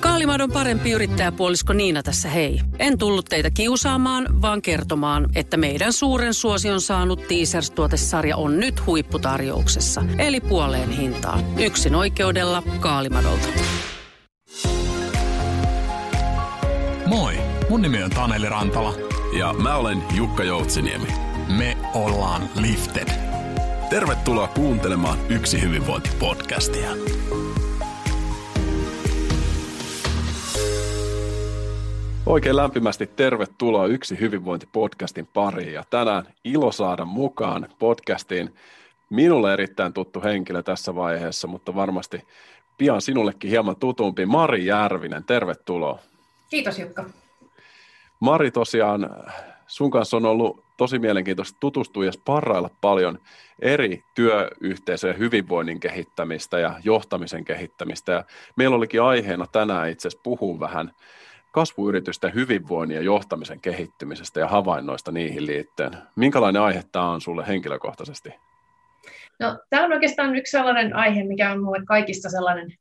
Kaalimadon parempi yrittäjäpuolisko Niina tässä hei. En tullut teitä kiusaamaan, vaan kertomaan, että meidän suuren suosion saanut Teasers-tuotesarja on nyt huipputarjouksessa. Eli puoleen hintaan. Yksin oikeudella Kaalimadolta. Moi, mun nimi on Taneli Rantala. Ja mä olen Jukka Joutsiniemi. Me ollaan Lifted. Tervetuloa kuuntelemaan Yksi hyvinvointi-podcastia. Oikein lämpimästi tervetuloa Yksi hyvinvointi-podcastin pariin. Ja tänään ilo saada mukaan podcastiin minulle erittäin tuttu henkilö tässä vaiheessa, mutta varmasti pian sinullekin hieman tutumpi Mari Järvinen. Tervetuloa. Kiitos Jukka. Mari tosiaan, sun kanssa on ollut tosi mielenkiintoista tutustua ja sparrailla paljon eri työyhteisöjen hyvinvoinnin kehittämistä ja johtamisen kehittämistä. Ja meillä olikin aiheena tänään itse asiassa puhua vähän kasvuyritysten hyvinvoinnin ja johtamisen kehittymisestä ja havainnoista niihin liittyen. Minkälainen aihe tämä on sulle henkilökohtaisesti? No, tämä on oikeastaan yksi sellainen aihe, mikä on minulle kaikista sellainen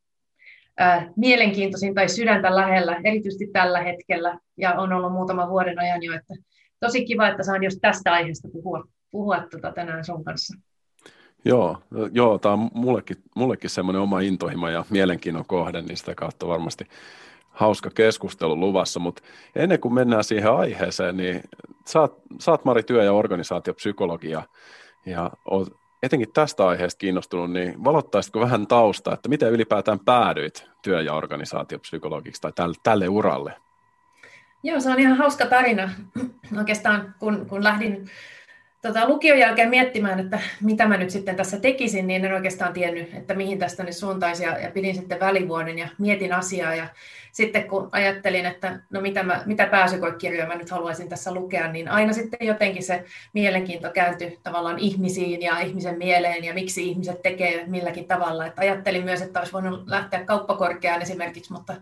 äh, mielenkiintoisin tai sydäntä lähellä, erityisesti tällä hetkellä, ja on ollut muutama vuoden ajan jo, että tosi kiva, että saan just tästä aiheesta puhua, puhua tuota tänään sun kanssa. Joo, joo tämä on mullekin, mullekin semmoinen oma intohimo ja mielenkiinnon kohde, niin sitä kautta varmasti hauska keskustelu luvassa, mutta ennen kuin mennään siihen aiheeseen, niin saat, saat Mari työ- ja organisaatiopsykologia ja olet etenkin tästä aiheesta kiinnostunut, niin valottaisitko vähän taustaa, että miten ylipäätään päädyit työ- ja organisaatiopsykologiksi tai tälle, tälle uralle? Joo, se on ihan hauska tarina. Oikeastaan kun, kun lähdin tota, lukion jälkeen miettimään, että mitä mä nyt sitten tässä tekisin, niin en oikeastaan tiennyt, että mihin tästä nyt suuntaisi ja, ja pidin sitten välivuoden ja mietin asiaa ja sitten kun ajattelin, että no mitä, mä, mitä pääsykoekirjoja mä nyt haluaisin tässä lukea, niin aina sitten jotenkin se mielenkiinto kääntyi tavallaan ihmisiin ja ihmisen mieleen ja miksi ihmiset tekee milläkin tavalla. Että ajattelin myös, että olisi voinut lähteä kauppakorkeaan esimerkiksi, mutta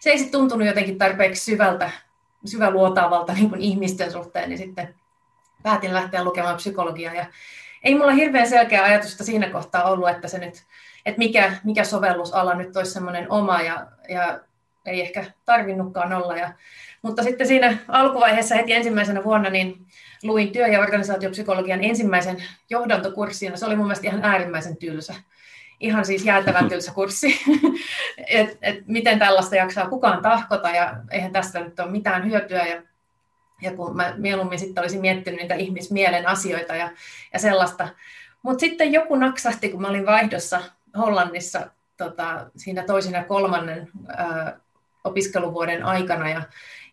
se ei sitten tuntunut jotenkin tarpeeksi syvältä, syväluotaavalta niin kuin ihmisten suhteen, niin sitten päätin lähteä lukemaan psykologiaa ja ei mulla hirveän selkeä ajatusta siinä kohtaa ollut, että se nyt, että mikä, mikä sovellusala nyt olisi semmoinen oma ja, ja ei ehkä tarvinnutkaan olla. Ja, mutta sitten siinä alkuvaiheessa heti ensimmäisenä vuonna niin luin työ- ja organisaatiopsykologian ensimmäisen johdantokurssin, se oli mun mielestä ihan äärimmäisen tylsä. Ihan siis jäätävän tylsä kurssi, että et miten tällaista jaksaa kukaan tahkota, ja eihän tästä nyt ole mitään hyötyä, ja, ja kun mä mieluummin sitten olisin miettinyt niitä ihmismielen asioita ja, ja sellaista. Mutta sitten joku naksahti, kun mä olin vaihdossa Hollannissa tota, siinä toisen ja kolmannen ää, opiskeluvuoden aikana. Ja,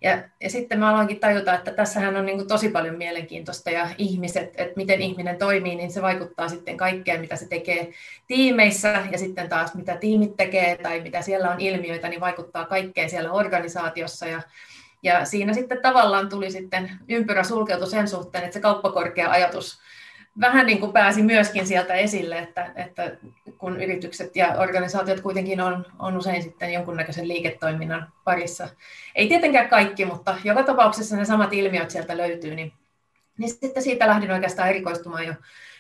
ja, ja sitten mä aloinkin tajuta, että tässähän on niin kuin tosi paljon mielenkiintoista ja ihmiset, että miten ihminen toimii, niin se vaikuttaa sitten kaikkeen, mitä se tekee tiimeissä ja sitten taas mitä tiimit tekee tai mitä siellä on ilmiöitä, niin vaikuttaa kaikkeen siellä organisaatiossa ja, ja siinä sitten tavallaan tuli sitten ympyrä sulkeutu sen suhteen, että se kauppakorkea ajatus vähän niin kuin pääsi myöskin sieltä esille, että, että kun yritykset ja organisaatiot kuitenkin on, on usein sitten jonkunnäköisen liiketoiminnan parissa. Ei tietenkään kaikki, mutta joka tapauksessa ne samat ilmiöt sieltä löytyy, niin, niin sitten siitä lähdin oikeastaan erikoistumaan jo,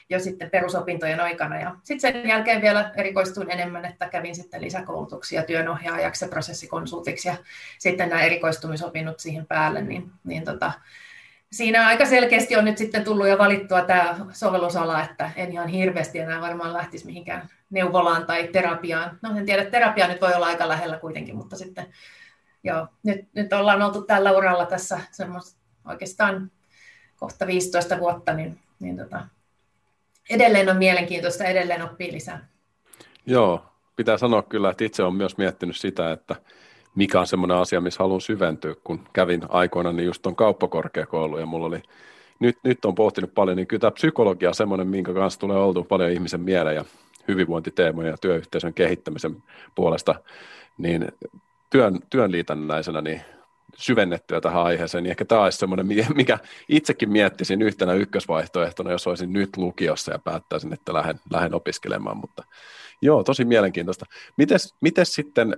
jo sitten perusopintojen aikana. Ja sitten sen jälkeen vielä erikoistuin enemmän, että kävin sitten lisäkoulutuksia työnohjaajaksi ja prosessikonsultiksi ja sitten nämä erikoistumisopinnot siihen päälle, niin, niin tota, siinä aika selkeästi on nyt sitten tullut jo valittua tämä sovellusala, että en ihan hirveästi enää varmaan lähtisi mihinkään neuvolaan tai terapiaan. No en tiedä, terapia nyt voi olla aika lähellä kuitenkin, mutta sitten joo, nyt, nyt ollaan oltu tällä uralla tässä semmoista oikeastaan kohta 15 vuotta, niin, niin tota, edelleen on mielenkiintoista, edelleen oppii lisää. Joo, pitää sanoa kyllä, että itse olen myös miettinyt sitä, että mikä on semmoinen asia, missä haluan syventyä, kun kävin aikoina niin just tuon kauppakorkeakoulu ja mulla oli, nyt, nyt on pohtinut paljon, niin kyllä tämä psykologia on semmoinen, minkä kanssa tulee oltu paljon ihmisen mieleen ja hyvinvointiteemoja ja työyhteisön kehittämisen puolesta, niin työn, työn liitännäisenä niin syvennettyä tähän aiheeseen, niin ehkä tämä olisi semmoinen, mikä itsekin miettisin yhtenä ykkösvaihtoehtona, jos olisin nyt lukiossa ja päättäisin, että lähden, lähden opiskelemaan, mutta joo, tosi mielenkiintoista. Mites, mites sitten,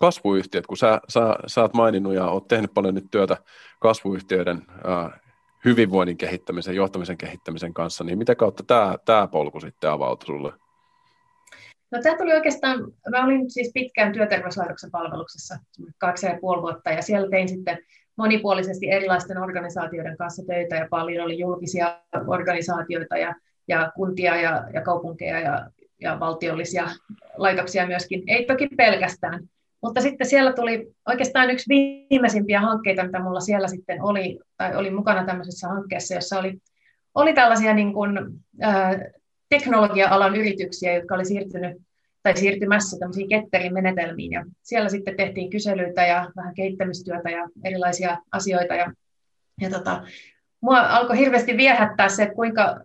kasvuyhtiöt, kun sä, sä, sä oot maininnut ja oot tehnyt paljon nyt työtä kasvuyhtiöiden äh, hyvinvoinnin kehittämisen, johtamisen kehittämisen kanssa, niin mitä kautta tämä, tämä polku sitten avautui sulle? No tämä tuli oikeastaan, mä olin siis pitkään työterveyslaitoksen palveluksessa, kaksi ja puoli vuotta, ja siellä tein sitten monipuolisesti erilaisten organisaatioiden kanssa töitä, ja paljon oli julkisia organisaatioita ja, ja kuntia ja, ja kaupunkeja ja, ja valtiollisia laitoksia myöskin, ei toki pelkästään, mutta sitten siellä tuli oikeastaan yksi viimeisimpiä hankkeita, mitä mulla siellä sitten oli, tai oli mukana tämmöisessä hankkeessa, jossa oli, oli tällaisia niin kuin, äh, teknologia-alan yrityksiä, jotka oli siirtynyt tai siirtymässä tämmöisiin ketterin menetelmiin. Ja siellä sitten tehtiin kyselyitä ja vähän kehittämistyötä ja erilaisia asioita. Ja, ja tota, mua alkoi hirveästi viehättää se, että kuinka,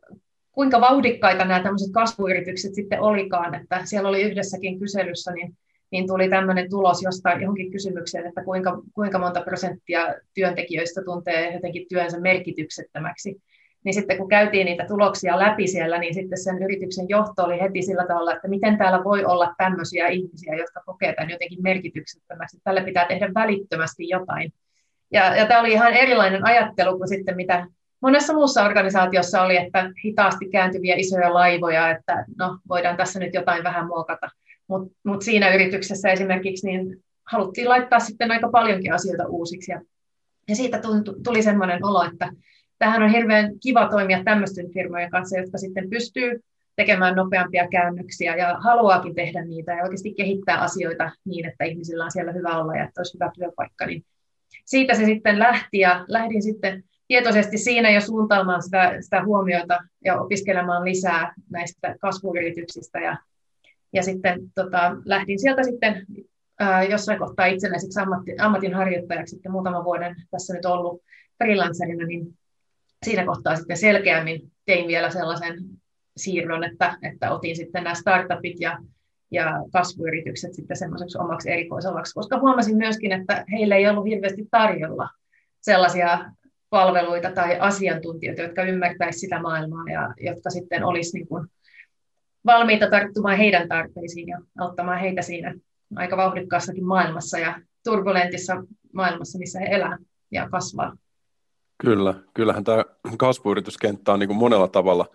kuinka vauhdikkaita nämä tämmöiset kasvuyritykset sitten olikaan. Että siellä oli yhdessäkin kyselyssä, niin, niin tuli tämmöinen tulos jostain johonkin kysymykseen, että kuinka, kuinka monta prosenttia työntekijöistä tuntee jotenkin työnsä merkityksettömäksi niin sitten kun käytiin niitä tuloksia läpi siellä, niin sitten sen yrityksen johto oli heti sillä tavalla, että miten täällä voi olla tämmöisiä ihmisiä, jotka kokee tämän jotenkin merkityksettömäksi. Tällä pitää tehdä välittömästi jotain. Ja, ja tämä oli ihan erilainen ajattelu kuin sitten mitä monessa muussa organisaatiossa oli, että hitaasti kääntyviä isoja laivoja, että no voidaan tässä nyt jotain vähän muokata. Mutta mut siinä yrityksessä esimerkiksi niin haluttiin laittaa sitten aika paljonkin asioita uusiksi. Ja, ja siitä tuli semmoinen olo, että tähän on hirveän kiva toimia tämmöisten firmojen kanssa, jotka sitten pystyy tekemään nopeampia käännöksiä ja haluaakin tehdä niitä ja oikeasti kehittää asioita niin, että ihmisillä on siellä hyvä olla ja että olisi hyvä työpaikka. Niin siitä se sitten lähti ja lähdin sitten tietoisesti siinä jo suuntaamaan sitä, sitä huomiota ja opiskelemaan lisää näistä kasvuyrityksistä ja, ja sitten tota, lähdin sieltä sitten ää, jossain kohtaa itsenäiseksi ammatti, ammatinharjoittajaksi sitten muutaman vuoden tässä nyt ollut freelancerina, niin siinä kohtaa sitten selkeämmin tein vielä sellaisen siirron, että, että otin sitten nämä startupit ja, ja kasvuyritykset sitten semmoiseksi omaksi erikoisalaksi, koska huomasin myöskin, että heillä ei ollut hirveästi tarjolla sellaisia palveluita tai asiantuntijoita, jotka ymmärtäisivät sitä maailmaa ja jotka sitten olisi niin kuin valmiita tarttumaan heidän tarpeisiin ja auttamaan heitä siinä aika vauhdikkaassakin maailmassa ja turbulentissa maailmassa, missä he elää ja kasvaa. Kyllä, kyllähän tämä kasvuyrityskenttä on niin kuin monella tavalla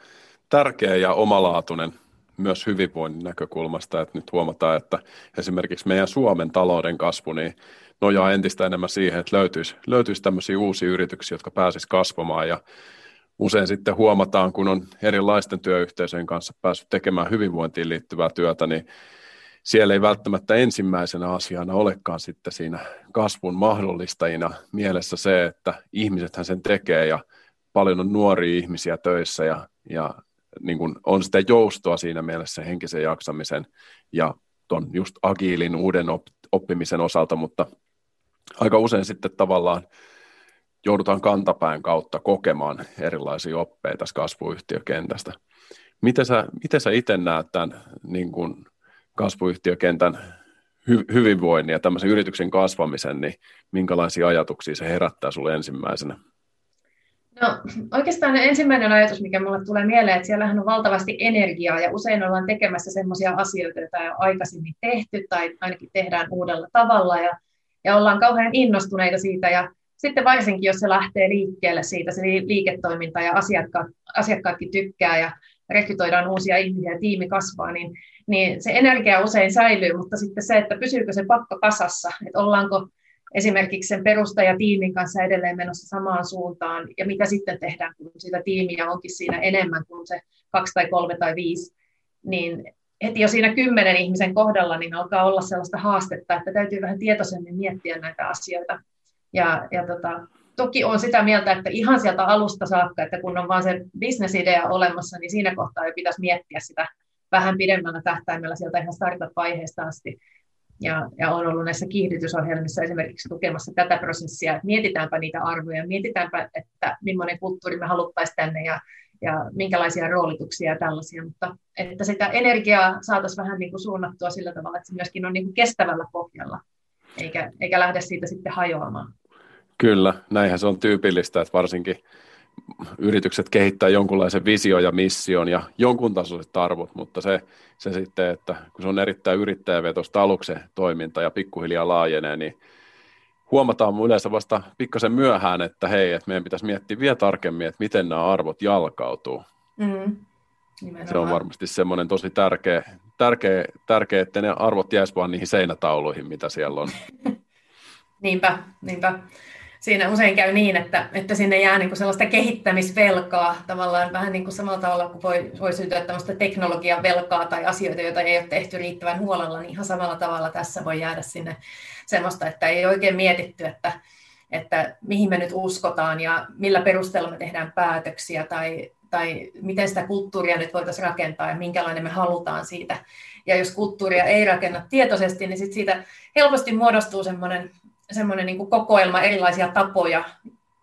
tärkeä ja omalaatuinen myös hyvinvoinnin näkökulmasta, että nyt huomataan, että esimerkiksi meidän Suomen talouden kasvu niin nojaa entistä enemmän siihen, että löytyisi, löytyisi tämmöisiä uusia yrityksiä, jotka pääsisivät kasvamaan. Ja usein sitten huomataan, kun on erilaisten työyhteisöjen kanssa päässyt tekemään hyvinvointiin liittyvää työtä, niin siellä ei välttämättä ensimmäisenä asiana olekaan sitten siinä kasvun mahdollistajina mielessä se, että ihmisethän sen tekee ja paljon on nuoria ihmisiä töissä ja, ja niin kuin on sitä joustoa siinä mielessä henkisen jaksamisen ja tuon just agiilin uuden oppimisen osalta, mutta aika usein sitten tavallaan joudutaan kantapään kautta kokemaan erilaisia oppeja tässä kasvuyhtiökentästä. Miten sä, miten sä itse näet tämän niin kuin kasvuyhtiökentän hy- hyvinvoinnin ja tämmöisen yrityksen kasvamisen, niin minkälaisia ajatuksia se herättää sinulle ensimmäisenä? No oikeastaan ensimmäinen ajatus, mikä minulle tulee mieleen, että siellähän on valtavasti energiaa ja usein ollaan tekemässä sellaisia asioita, joita ei ole aikaisemmin tehty tai ainakin tehdään uudella tavalla ja, ja ollaan kauhean innostuneita siitä ja sitten varsinkin, jos se lähtee liikkeelle siitä, se liiketoiminta ja asiakkaat, asiakkaatkin tykkää ja rekrytoidaan uusia ihmisiä ja tiimi kasvaa, niin niin se energia usein säilyy, mutta sitten se, että pysyykö se pakko kasassa, että ollaanko esimerkiksi sen perustajatiimin kanssa edelleen menossa samaan suuntaan, ja mitä sitten tehdään, kun sitä tiimiä onkin siinä enemmän kuin se kaksi tai kolme tai viisi, niin heti jo siinä kymmenen ihmisen kohdalla niin alkaa olla sellaista haastetta, että täytyy vähän tietoisemmin miettiä näitä asioita. Ja, ja tota, toki on sitä mieltä, että ihan sieltä alusta saakka, että kun on vain se bisnesidea olemassa, niin siinä kohtaa jo pitäisi miettiä sitä vähän pidemmällä tähtäimellä sieltä ihan startup-vaiheesta asti. Ja, ja on ollut näissä kiihdytysohjelmissa esimerkiksi tukemassa tätä prosessia, että mietitäänpä niitä arvoja, mietitäänpä, että millainen kulttuuri me haluttaisiin tänne ja, ja minkälaisia roolituksia ja tällaisia, mutta että sitä energiaa saataisiin vähän niin kuin suunnattua sillä tavalla, että se myöskin on niin kuin kestävällä pohjalla, eikä, eikä lähde siitä sitten hajoamaan. Kyllä, näinhän se on tyypillistä, että varsinkin yritykset kehittää jonkunlaisen visio ja mission ja jonkun tasoiset arvot, mutta se, se sitten, että kun se on erittäin yrittäjävetosta aluksen toiminta ja pikkuhiljaa laajenee, niin huomataan yleensä vasta pikkasen myöhään, että hei, että meidän pitäisi miettiä vielä tarkemmin, että miten nämä arvot jalkautuu. Mm. Se on varmasti semmoinen tosi tärkeä, tärkeä, tärkeä, että ne arvot jäisivät vaan niihin seinätauluihin, mitä siellä on. niinpä, niinpä. Siinä usein käy niin, että, että sinne jää niin kuin sellaista kehittämisvelkaa, tavallaan vähän niin kuin samalla tavalla kuin voi, voi syntyä tällaista teknologian velkaa tai asioita, joita ei ole tehty riittävän huolella, niin ihan samalla tavalla tässä voi jäädä sinne semmoista, että ei oikein mietitty, että, että mihin me nyt uskotaan ja millä perusteella me tehdään päätöksiä tai, tai miten sitä kulttuuria nyt voitaisiin rakentaa ja minkälainen me halutaan siitä. Ja jos kulttuuria ei rakenna tietoisesti, niin sit siitä helposti muodostuu semmoinen, semmoinen niin kokoelma erilaisia tapoja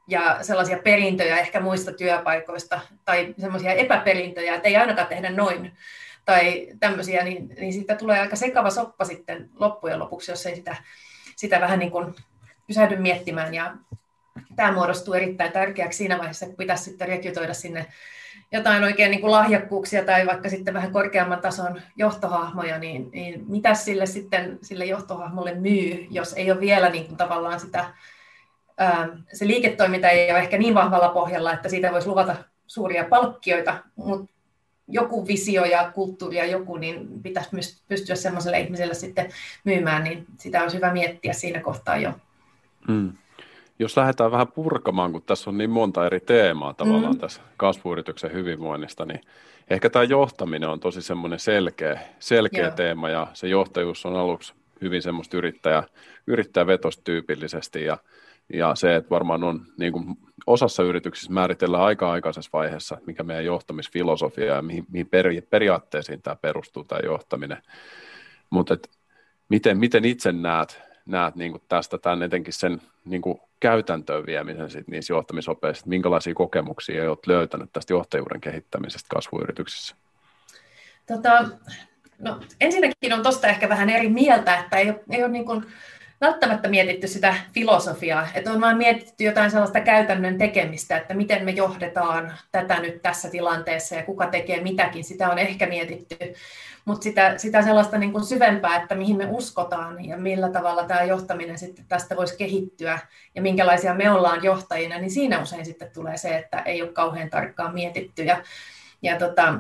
ja sellaisia perintöjä ehkä muista työpaikoista tai semmoisia epäperintöjä, että ei ainakaan tehdä noin tai tämmöisiä, niin, niin siitä tulee aika sekava soppa sitten loppujen lopuksi, jos ei sitä, sitä vähän niin kuin pysähdy miettimään. Ja tämä muodostuu erittäin tärkeäksi siinä vaiheessa, kun pitäisi sitten rekrytoida sinne jotain oikein niin kuin lahjakkuuksia tai vaikka sitten vähän korkeamman tason johtohahmoja, niin, niin mitä sille sitten sille johtohahmolle myy, jos ei ole vielä niin kuin tavallaan sitä, ää, se liiketoiminta ei ole ehkä niin vahvalla pohjalla, että siitä voisi luvata suuria palkkioita, mutta joku visio ja kulttuuri ja joku, niin pitäisi myös pystyä semmoiselle ihmiselle sitten myymään, niin sitä olisi hyvä miettiä siinä kohtaa jo. Mm. Jos lähdetään vähän purkamaan, kun tässä on niin monta eri teemaa tavallaan mm. tässä kasvuyrityksen hyvinvoinnista, niin ehkä tämä johtaminen on tosi semmoinen selkeä, selkeä teema ja se johtajuus on aluksi hyvin semmoista yrittäjä, yrittäjävetosta tyypillisesti ja, ja se, että varmaan on niin kuin osassa yrityksissä määritellään aika aikaisessa vaiheessa, mikä meidän johtamisfilosofia ja mihin, mihin peri, periaatteisiin tämä perustuu tämä johtaminen. Mutta miten, miten itse näet, näet niin kuin tästä tämän etenkin sen niin kuin käytäntöön viemisen sit niissä johtamisopeissa, että minkälaisia kokemuksia olet löytänyt tästä johtajuuden kehittämisestä kasvuyrityksissä? Tota, no, ensinnäkin on tuosta ehkä vähän eri mieltä, että ei ei ole niin kuin välttämättä mietitty sitä filosofiaa, että on vain mietitty jotain sellaista käytännön tekemistä, että miten me johdetaan tätä nyt tässä tilanteessa ja kuka tekee mitäkin, sitä on ehkä mietitty mutta sitä, sitä sellaista niin kuin syvempää, että mihin me uskotaan ja millä tavalla tämä johtaminen sitten tästä voisi kehittyä ja minkälaisia me ollaan johtajina, niin siinä usein sitten tulee se, että ei ole kauhean tarkkaan mietitty. Ja, ja tota,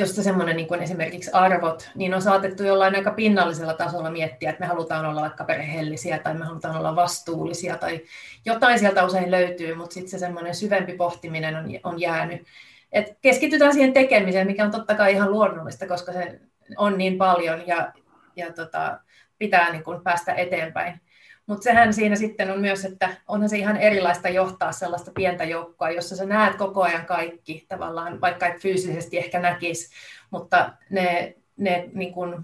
jos se semmoinen niin kuin esimerkiksi arvot, niin on saatettu jollain aika pinnallisella tasolla miettiä, että me halutaan olla vaikka perheellisiä tai me halutaan olla vastuullisia tai jotain sieltä usein löytyy, mutta sitten se semmoinen syvempi pohtiminen on, on jäänyt. Et keskitytään siihen tekemiseen, mikä on totta kai ihan luonnollista, koska se on niin paljon ja, ja tota, pitää niin kuin päästä eteenpäin. Mutta sehän siinä sitten on myös, että onhan se ihan erilaista johtaa sellaista pientä joukkoa, jossa sä näet koko ajan kaikki, tavallaan vaikka et fyysisesti ehkä näkisi, mutta ne, ne niin kuin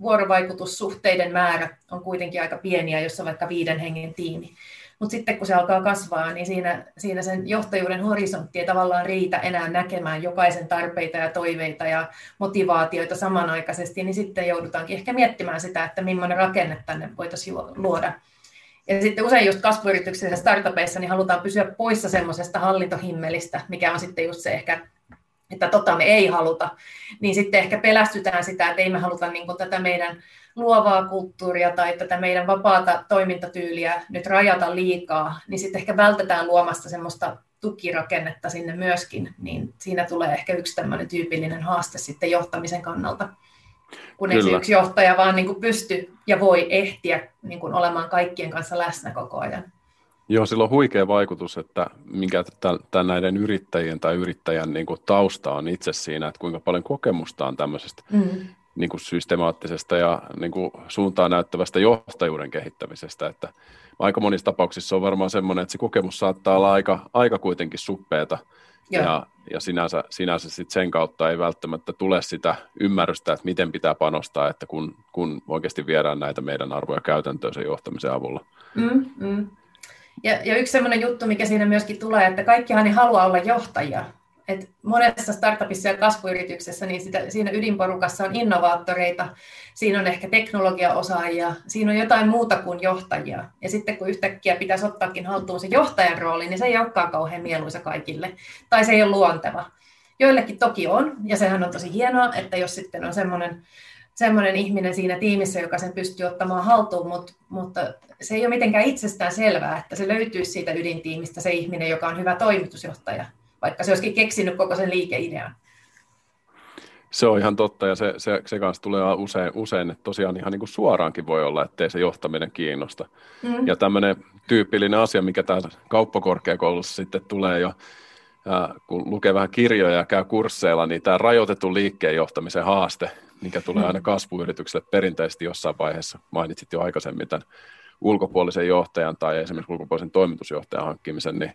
vuorovaikutussuhteiden määrä on kuitenkin aika pieniä, jos on vaikka viiden hengen tiimi. Mutta sitten kun se alkaa kasvaa, niin siinä, siinä sen johtajuuden horisontti ei tavallaan riitä enää näkemään jokaisen tarpeita ja toiveita ja motivaatioita samanaikaisesti, niin sitten joudutaankin ehkä miettimään sitä, että millainen rakenne tänne voitaisiin luoda. Ja sitten usein just kasvuyrityksissä ja startupeissa niin halutaan pysyä poissa semmoisesta hallintohimmelistä, mikä on sitten just se ehkä, että tota me ei haluta. Niin sitten ehkä pelästytään sitä, että ei me haluta niin tätä meidän luovaa kulttuuria tai tätä meidän vapaata toimintatyyliä nyt rajata liikaa, niin sitten ehkä vältetään luomasta semmoista tukirakennetta sinne myöskin, niin siinä tulee ehkä yksi tämmöinen tyypillinen haaste sitten johtamisen kannalta, kun ei se yksi johtaja vaan niin kuin pysty ja voi ehtiä niin kuin olemaan kaikkien kanssa läsnä koko ajan. Joo, sillä on huikea vaikutus, että minkä tämän näiden yrittäjien tai yrittäjän niin kuin tausta on itse siinä, että kuinka paljon kokemusta on tämmöisestä mm niin kuin systemaattisesta ja niin kuin suuntaan näyttävästä johtajuuden kehittämisestä. Että aika monissa tapauksissa on varmaan semmoinen, että se kokemus saattaa olla aika, aika kuitenkin suppeeta, ja, ja sinänsä, sinänsä sit sen kautta ei välttämättä tule sitä ymmärrystä, että miten pitää panostaa, että kun, kun oikeasti viedään näitä meidän arvoja käytäntöön sen johtamisen avulla. Mm, mm. Ja, ja yksi sellainen juttu, mikä siinä myöskin tulee, että kaikkihan ei halua olla johtajia, et monessa startupissa ja kasvuyrityksessä niin sitä, siinä ydinporukassa on innovaattoreita, siinä on ehkä teknologiaosaajia, siinä on jotain muuta kuin johtajia. Ja sitten kun yhtäkkiä pitäisi ottaakin haltuun se johtajan rooli, niin se ei olekaan kauhean mieluisa kaikille, tai se ei ole luonteva. Joillekin toki on, ja sehän on tosi hienoa, että jos sitten on semmoinen semmoinen ihminen siinä tiimissä, joka sen pystyy ottamaan haltuun, mutta, mutta se ei ole mitenkään itsestään selvää, että se löytyy siitä ydintiimistä se ihminen, joka on hyvä toimitusjohtaja vaikka se olisikin keksinyt koko sen liikeidean. Se on ihan totta ja se, se, se kanssa tulee usein, usein, että tosiaan ihan niin kuin suoraankin voi olla, ettei se johtaminen kiinnosta. Mm. Ja tämmöinen tyypillinen asia, mikä täällä kauppakorkeakoulussa sitten tulee jo, ja kun lukee vähän kirjoja ja käy kursseilla, niin tämä rajoitetun liikkeen johtamisen haaste, mikä tulee aina mm. kasvuyritykselle perinteisesti jossain vaiheessa, mainitsit jo aikaisemmin tämän ulkopuolisen johtajan tai esimerkiksi ulkopuolisen toimitusjohtajan hankkimisen, niin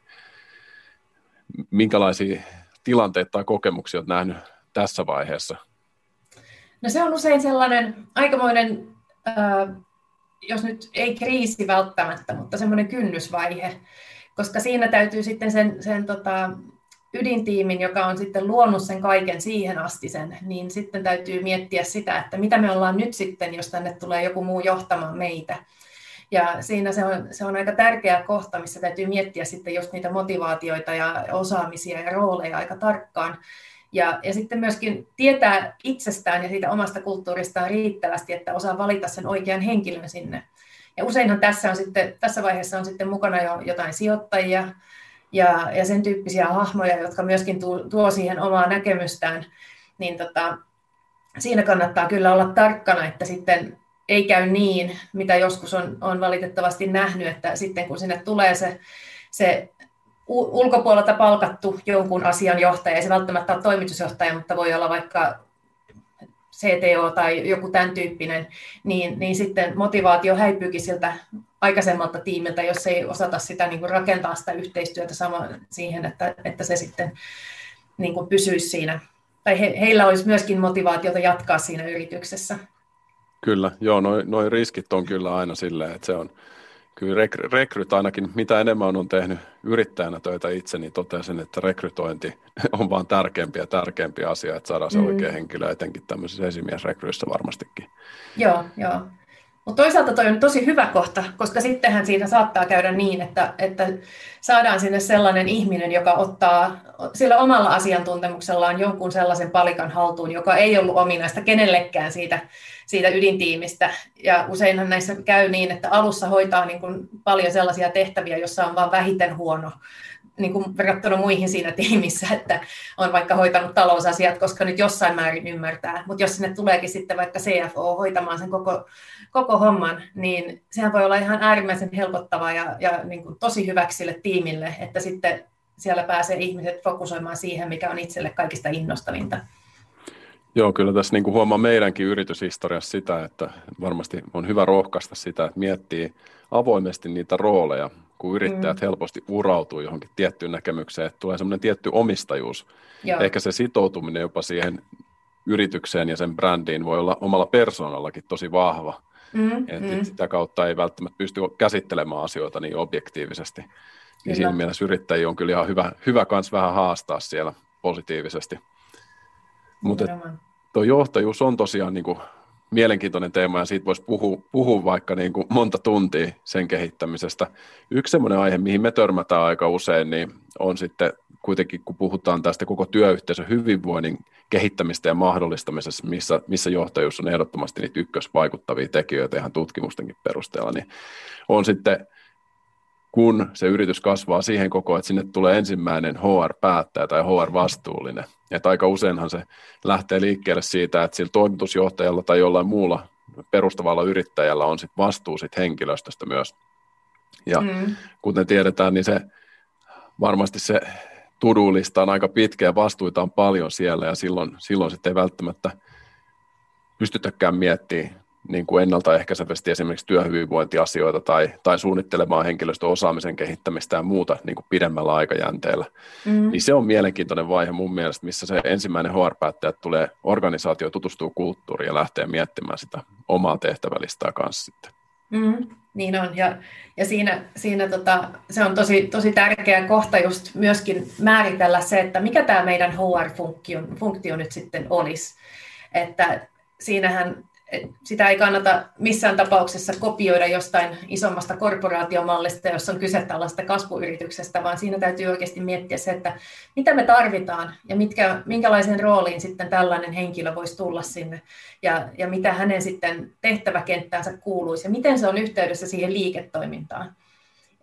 minkälaisia tilanteita tai kokemuksia olet nähnyt tässä vaiheessa? No se on usein sellainen aikamoinen, äh, jos nyt ei kriisi välttämättä, mutta semmoinen kynnysvaihe, koska siinä täytyy sitten sen, sen tota, ydintiimin, joka on sitten luonut sen kaiken siihen asti sen, niin sitten täytyy miettiä sitä, että mitä me ollaan nyt sitten, jos tänne tulee joku muu johtamaan meitä. Ja siinä se on, se on aika tärkeä kohta, missä täytyy miettiä sitten just niitä motivaatioita ja osaamisia ja rooleja aika tarkkaan. Ja, ja sitten myöskin tietää itsestään ja siitä omasta kulttuuristaan riittävästi, että osaa valita sen oikean henkilön sinne. Ja useinhan tässä, on sitten, tässä vaiheessa on sitten mukana jo jotain sijoittajia ja, ja sen tyyppisiä hahmoja, jotka myöskin tuo, tuo siihen omaa näkemystään. Niin tota, siinä kannattaa kyllä olla tarkkana, että sitten ei käy niin, mitä joskus on, on valitettavasti nähnyt, että sitten kun sinne tulee se, se ulkopuolelta palkattu jonkun asian johtaja, ei se välttämättä ole toimitusjohtaja, mutta voi olla vaikka CTO tai joku tämän tyyppinen, niin, niin sitten motivaatio häipyykin siltä aikaisemmalta tiimiltä, jos ei osata sitä niin kuin rakentaa sitä yhteistyötä sama siihen, että, että se sitten niin kuin pysyisi siinä. Tai he, heillä olisi myöskin motivaatiota jatkaa siinä yrityksessä. Kyllä, joo, noin noi riskit on kyllä aina silleen, että se on, kyllä rekry, rekryt ainakin, mitä enemmän on tehnyt yrittäjänä töitä itse, niin totesin, että rekrytointi on vaan tärkeämpi ja tärkeämpi asia, että saadaan se mm. oikea henkilö, etenkin tämmöisissä esimiesrekryissä varmastikin. Joo, joo. Mutta toisaalta toi on tosi hyvä kohta, koska sittenhän siinä saattaa käydä niin, että, että saadaan sinne sellainen ihminen, joka ottaa sillä omalla asiantuntemuksellaan jonkun sellaisen palikan haltuun, joka ei ollut ominaista kenellekään siitä, siitä ydintiimistä. Ja useinhan näissä käy niin, että alussa hoitaa niin kuin paljon sellaisia tehtäviä, jossa on vain vähiten huono niin kuin verrattuna muihin siinä tiimissä, että on vaikka hoitanut talousasiat, koska nyt jossain määrin ymmärtää. Mutta jos sinne tuleekin sitten vaikka CFO hoitamaan sen koko koko homman, niin sehän voi olla ihan äärimmäisen helpottava ja, ja niin kuin tosi hyväksi sille tiimille, että sitten siellä pääsee ihmiset fokusoimaan siihen, mikä on itselle kaikista innostavinta. Joo, kyllä tässä niin kuin huomaa meidänkin yrityshistoriassa sitä, että varmasti on hyvä rohkaista sitä, että miettii avoimesti niitä rooleja, kun yrittäjät mm. helposti urautuu johonkin tiettyyn näkemykseen, että tulee semmoinen tietty omistajuus. Joo. Ehkä se sitoutuminen jopa siihen yritykseen ja sen brändiin voi olla omalla persoonallakin tosi vahva. Mm, että mm. sitä kautta ei välttämättä pysty käsittelemään asioita niin objektiivisesti. Niin siinä mielessä yrittäjiä on kyllä ihan hyvä, hyvä kans vähän haastaa siellä positiivisesti. Mutta tuo johtajuus on tosiaan niin kuin mielenkiintoinen teema ja siitä voisi puhua, puhua vaikka niin kuin monta tuntia sen kehittämisestä. Yksi sellainen aihe, mihin me törmätään aika usein, niin on sitten kuitenkin, kun puhutaan tästä koko työyhteisön hyvinvoinnin kehittämistä ja mahdollistamisessa, missä, missä johtajuus on ehdottomasti niitä ykkösvaikuttavia tekijöitä ihan tutkimustenkin perusteella, niin on sitten kun se yritys kasvaa siihen koko, että sinne tulee ensimmäinen HR-päättäjä tai HR-vastuullinen. Että aika useinhan se lähtee liikkeelle siitä, että sillä toimitusjohtajalla tai jollain muulla perustavalla yrittäjällä on sit vastuu sit henkilöstöstä myös. Ja mm. kuten tiedetään, niin se varmasti se tudulista on aika pitkä ja vastuita on paljon siellä ja silloin, silloin sitten ei välttämättä pystytäkään miettimään niin kuin ennaltaehkäisevästi esimerkiksi työhyvinvointiasioita tai, tai suunnittelemaan henkilöstön osaamisen kehittämistä ja muuta niin kuin pidemmällä aikajänteellä. Mm. Niin se on mielenkiintoinen vaihe mun mielestä, missä se ensimmäinen HR-päättäjä tulee organisaatio, tutustuu kulttuuriin ja lähtee miettimään sitä omaa tehtävälistaa kanssa sitten. Mm, niin on, ja, ja siinä, siinä tota, se on tosi, tosi tärkeä kohta just myöskin määritellä se, että mikä tämä meidän HR-funktio funktio nyt sitten olisi. Että siinähän sitä ei kannata missään tapauksessa kopioida jostain isommasta korporaatiomallista, jos on kyse tällaista kasvuyrityksestä, vaan siinä täytyy oikeasti miettiä se, että mitä me tarvitaan ja mitkä, minkälaisen rooliin sitten tällainen henkilö voisi tulla sinne ja, ja mitä hänen sitten tehtäväkenttäänsä kuuluisi ja miten se on yhteydessä siihen liiketoimintaan.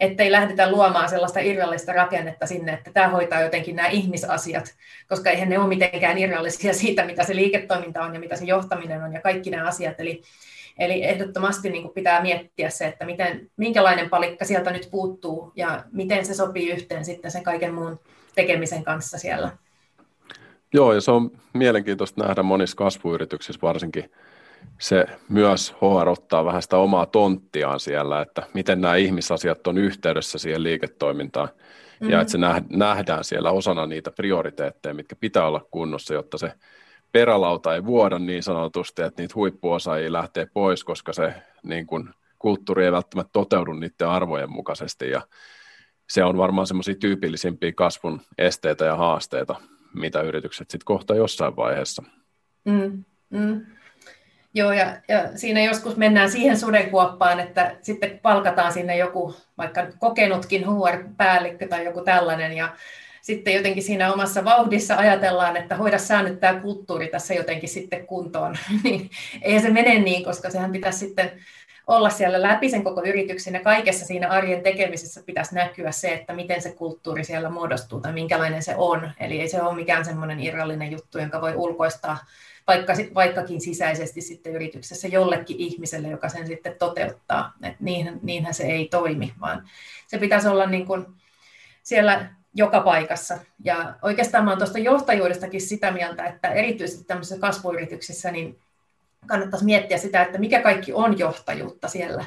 Ettei lähdetä luomaan sellaista irrallista rakennetta sinne, että tämä hoitaa jotenkin nämä ihmisasiat, koska eihän ne ole mitenkään irrallisia siitä, mitä se liiketoiminta on ja mitä se johtaminen on ja kaikki nämä asiat. Eli, eli ehdottomasti niin pitää miettiä se, että miten, minkälainen palikka sieltä nyt puuttuu ja miten se sopii yhteen sitten sen kaiken muun tekemisen kanssa siellä. Joo, ja se on mielenkiintoista nähdä monissa kasvuyrityksissä varsinkin se myös HR ottaa vähän sitä omaa tonttiaan siellä, että miten nämä ihmisasiat on yhteydessä siihen liiketoimintaan, mm-hmm. ja että se nähdään siellä osana niitä prioriteetteja, mitkä pitää olla kunnossa, jotta se perälauta ei vuoda niin sanotusti, että niitä huippuosaajia lähtee pois, koska se niin kuin, kulttuuri ei välttämättä toteudu niiden arvojen mukaisesti, ja se on varmaan semmoisia tyypillisimpiä kasvun esteitä ja haasteita, mitä yritykset sitten kohta jossain vaiheessa. Mm, mm. Joo, ja, ja siinä joskus mennään siihen sudenkuoppaan, että sitten palkataan sinne joku vaikka kokenutkin HR-päällikkö tai joku tällainen, ja sitten jotenkin siinä omassa vauhdissa ajatellaan, että hoida sä tämä kulttuuri tässä jotenkin sitten kuntoon. niin ei se mene niin, koska sehän pitäisi sitten olla siellä läpi sen koko yrityksen ja kaikessa siinä arjen tekemisessä pitäisi näkyä se, että miten se kulttuuri siellä muodostuu tai minkälainen se on. Eli ei se ole mikään semmoinen irrallinen juttu, jonka voi ulkoistaa vaikka, vaikkakin sisäisesti sitten yrityksessä jollekin ihmiselle, joka sen sitten toteuttaa. Et niinhän, niinhän se ei toimi, vaan se pitäisi olla niin kuin siellä joka paikassa. Ja oikeastaan mä olen tuosta johtajuudestakin sitä mieltä, että erityisesti tämmöisissä kasvuyrityksissä niin kannattaisi miettiä sitä, että mikä kaikki on johtajuutta siellä.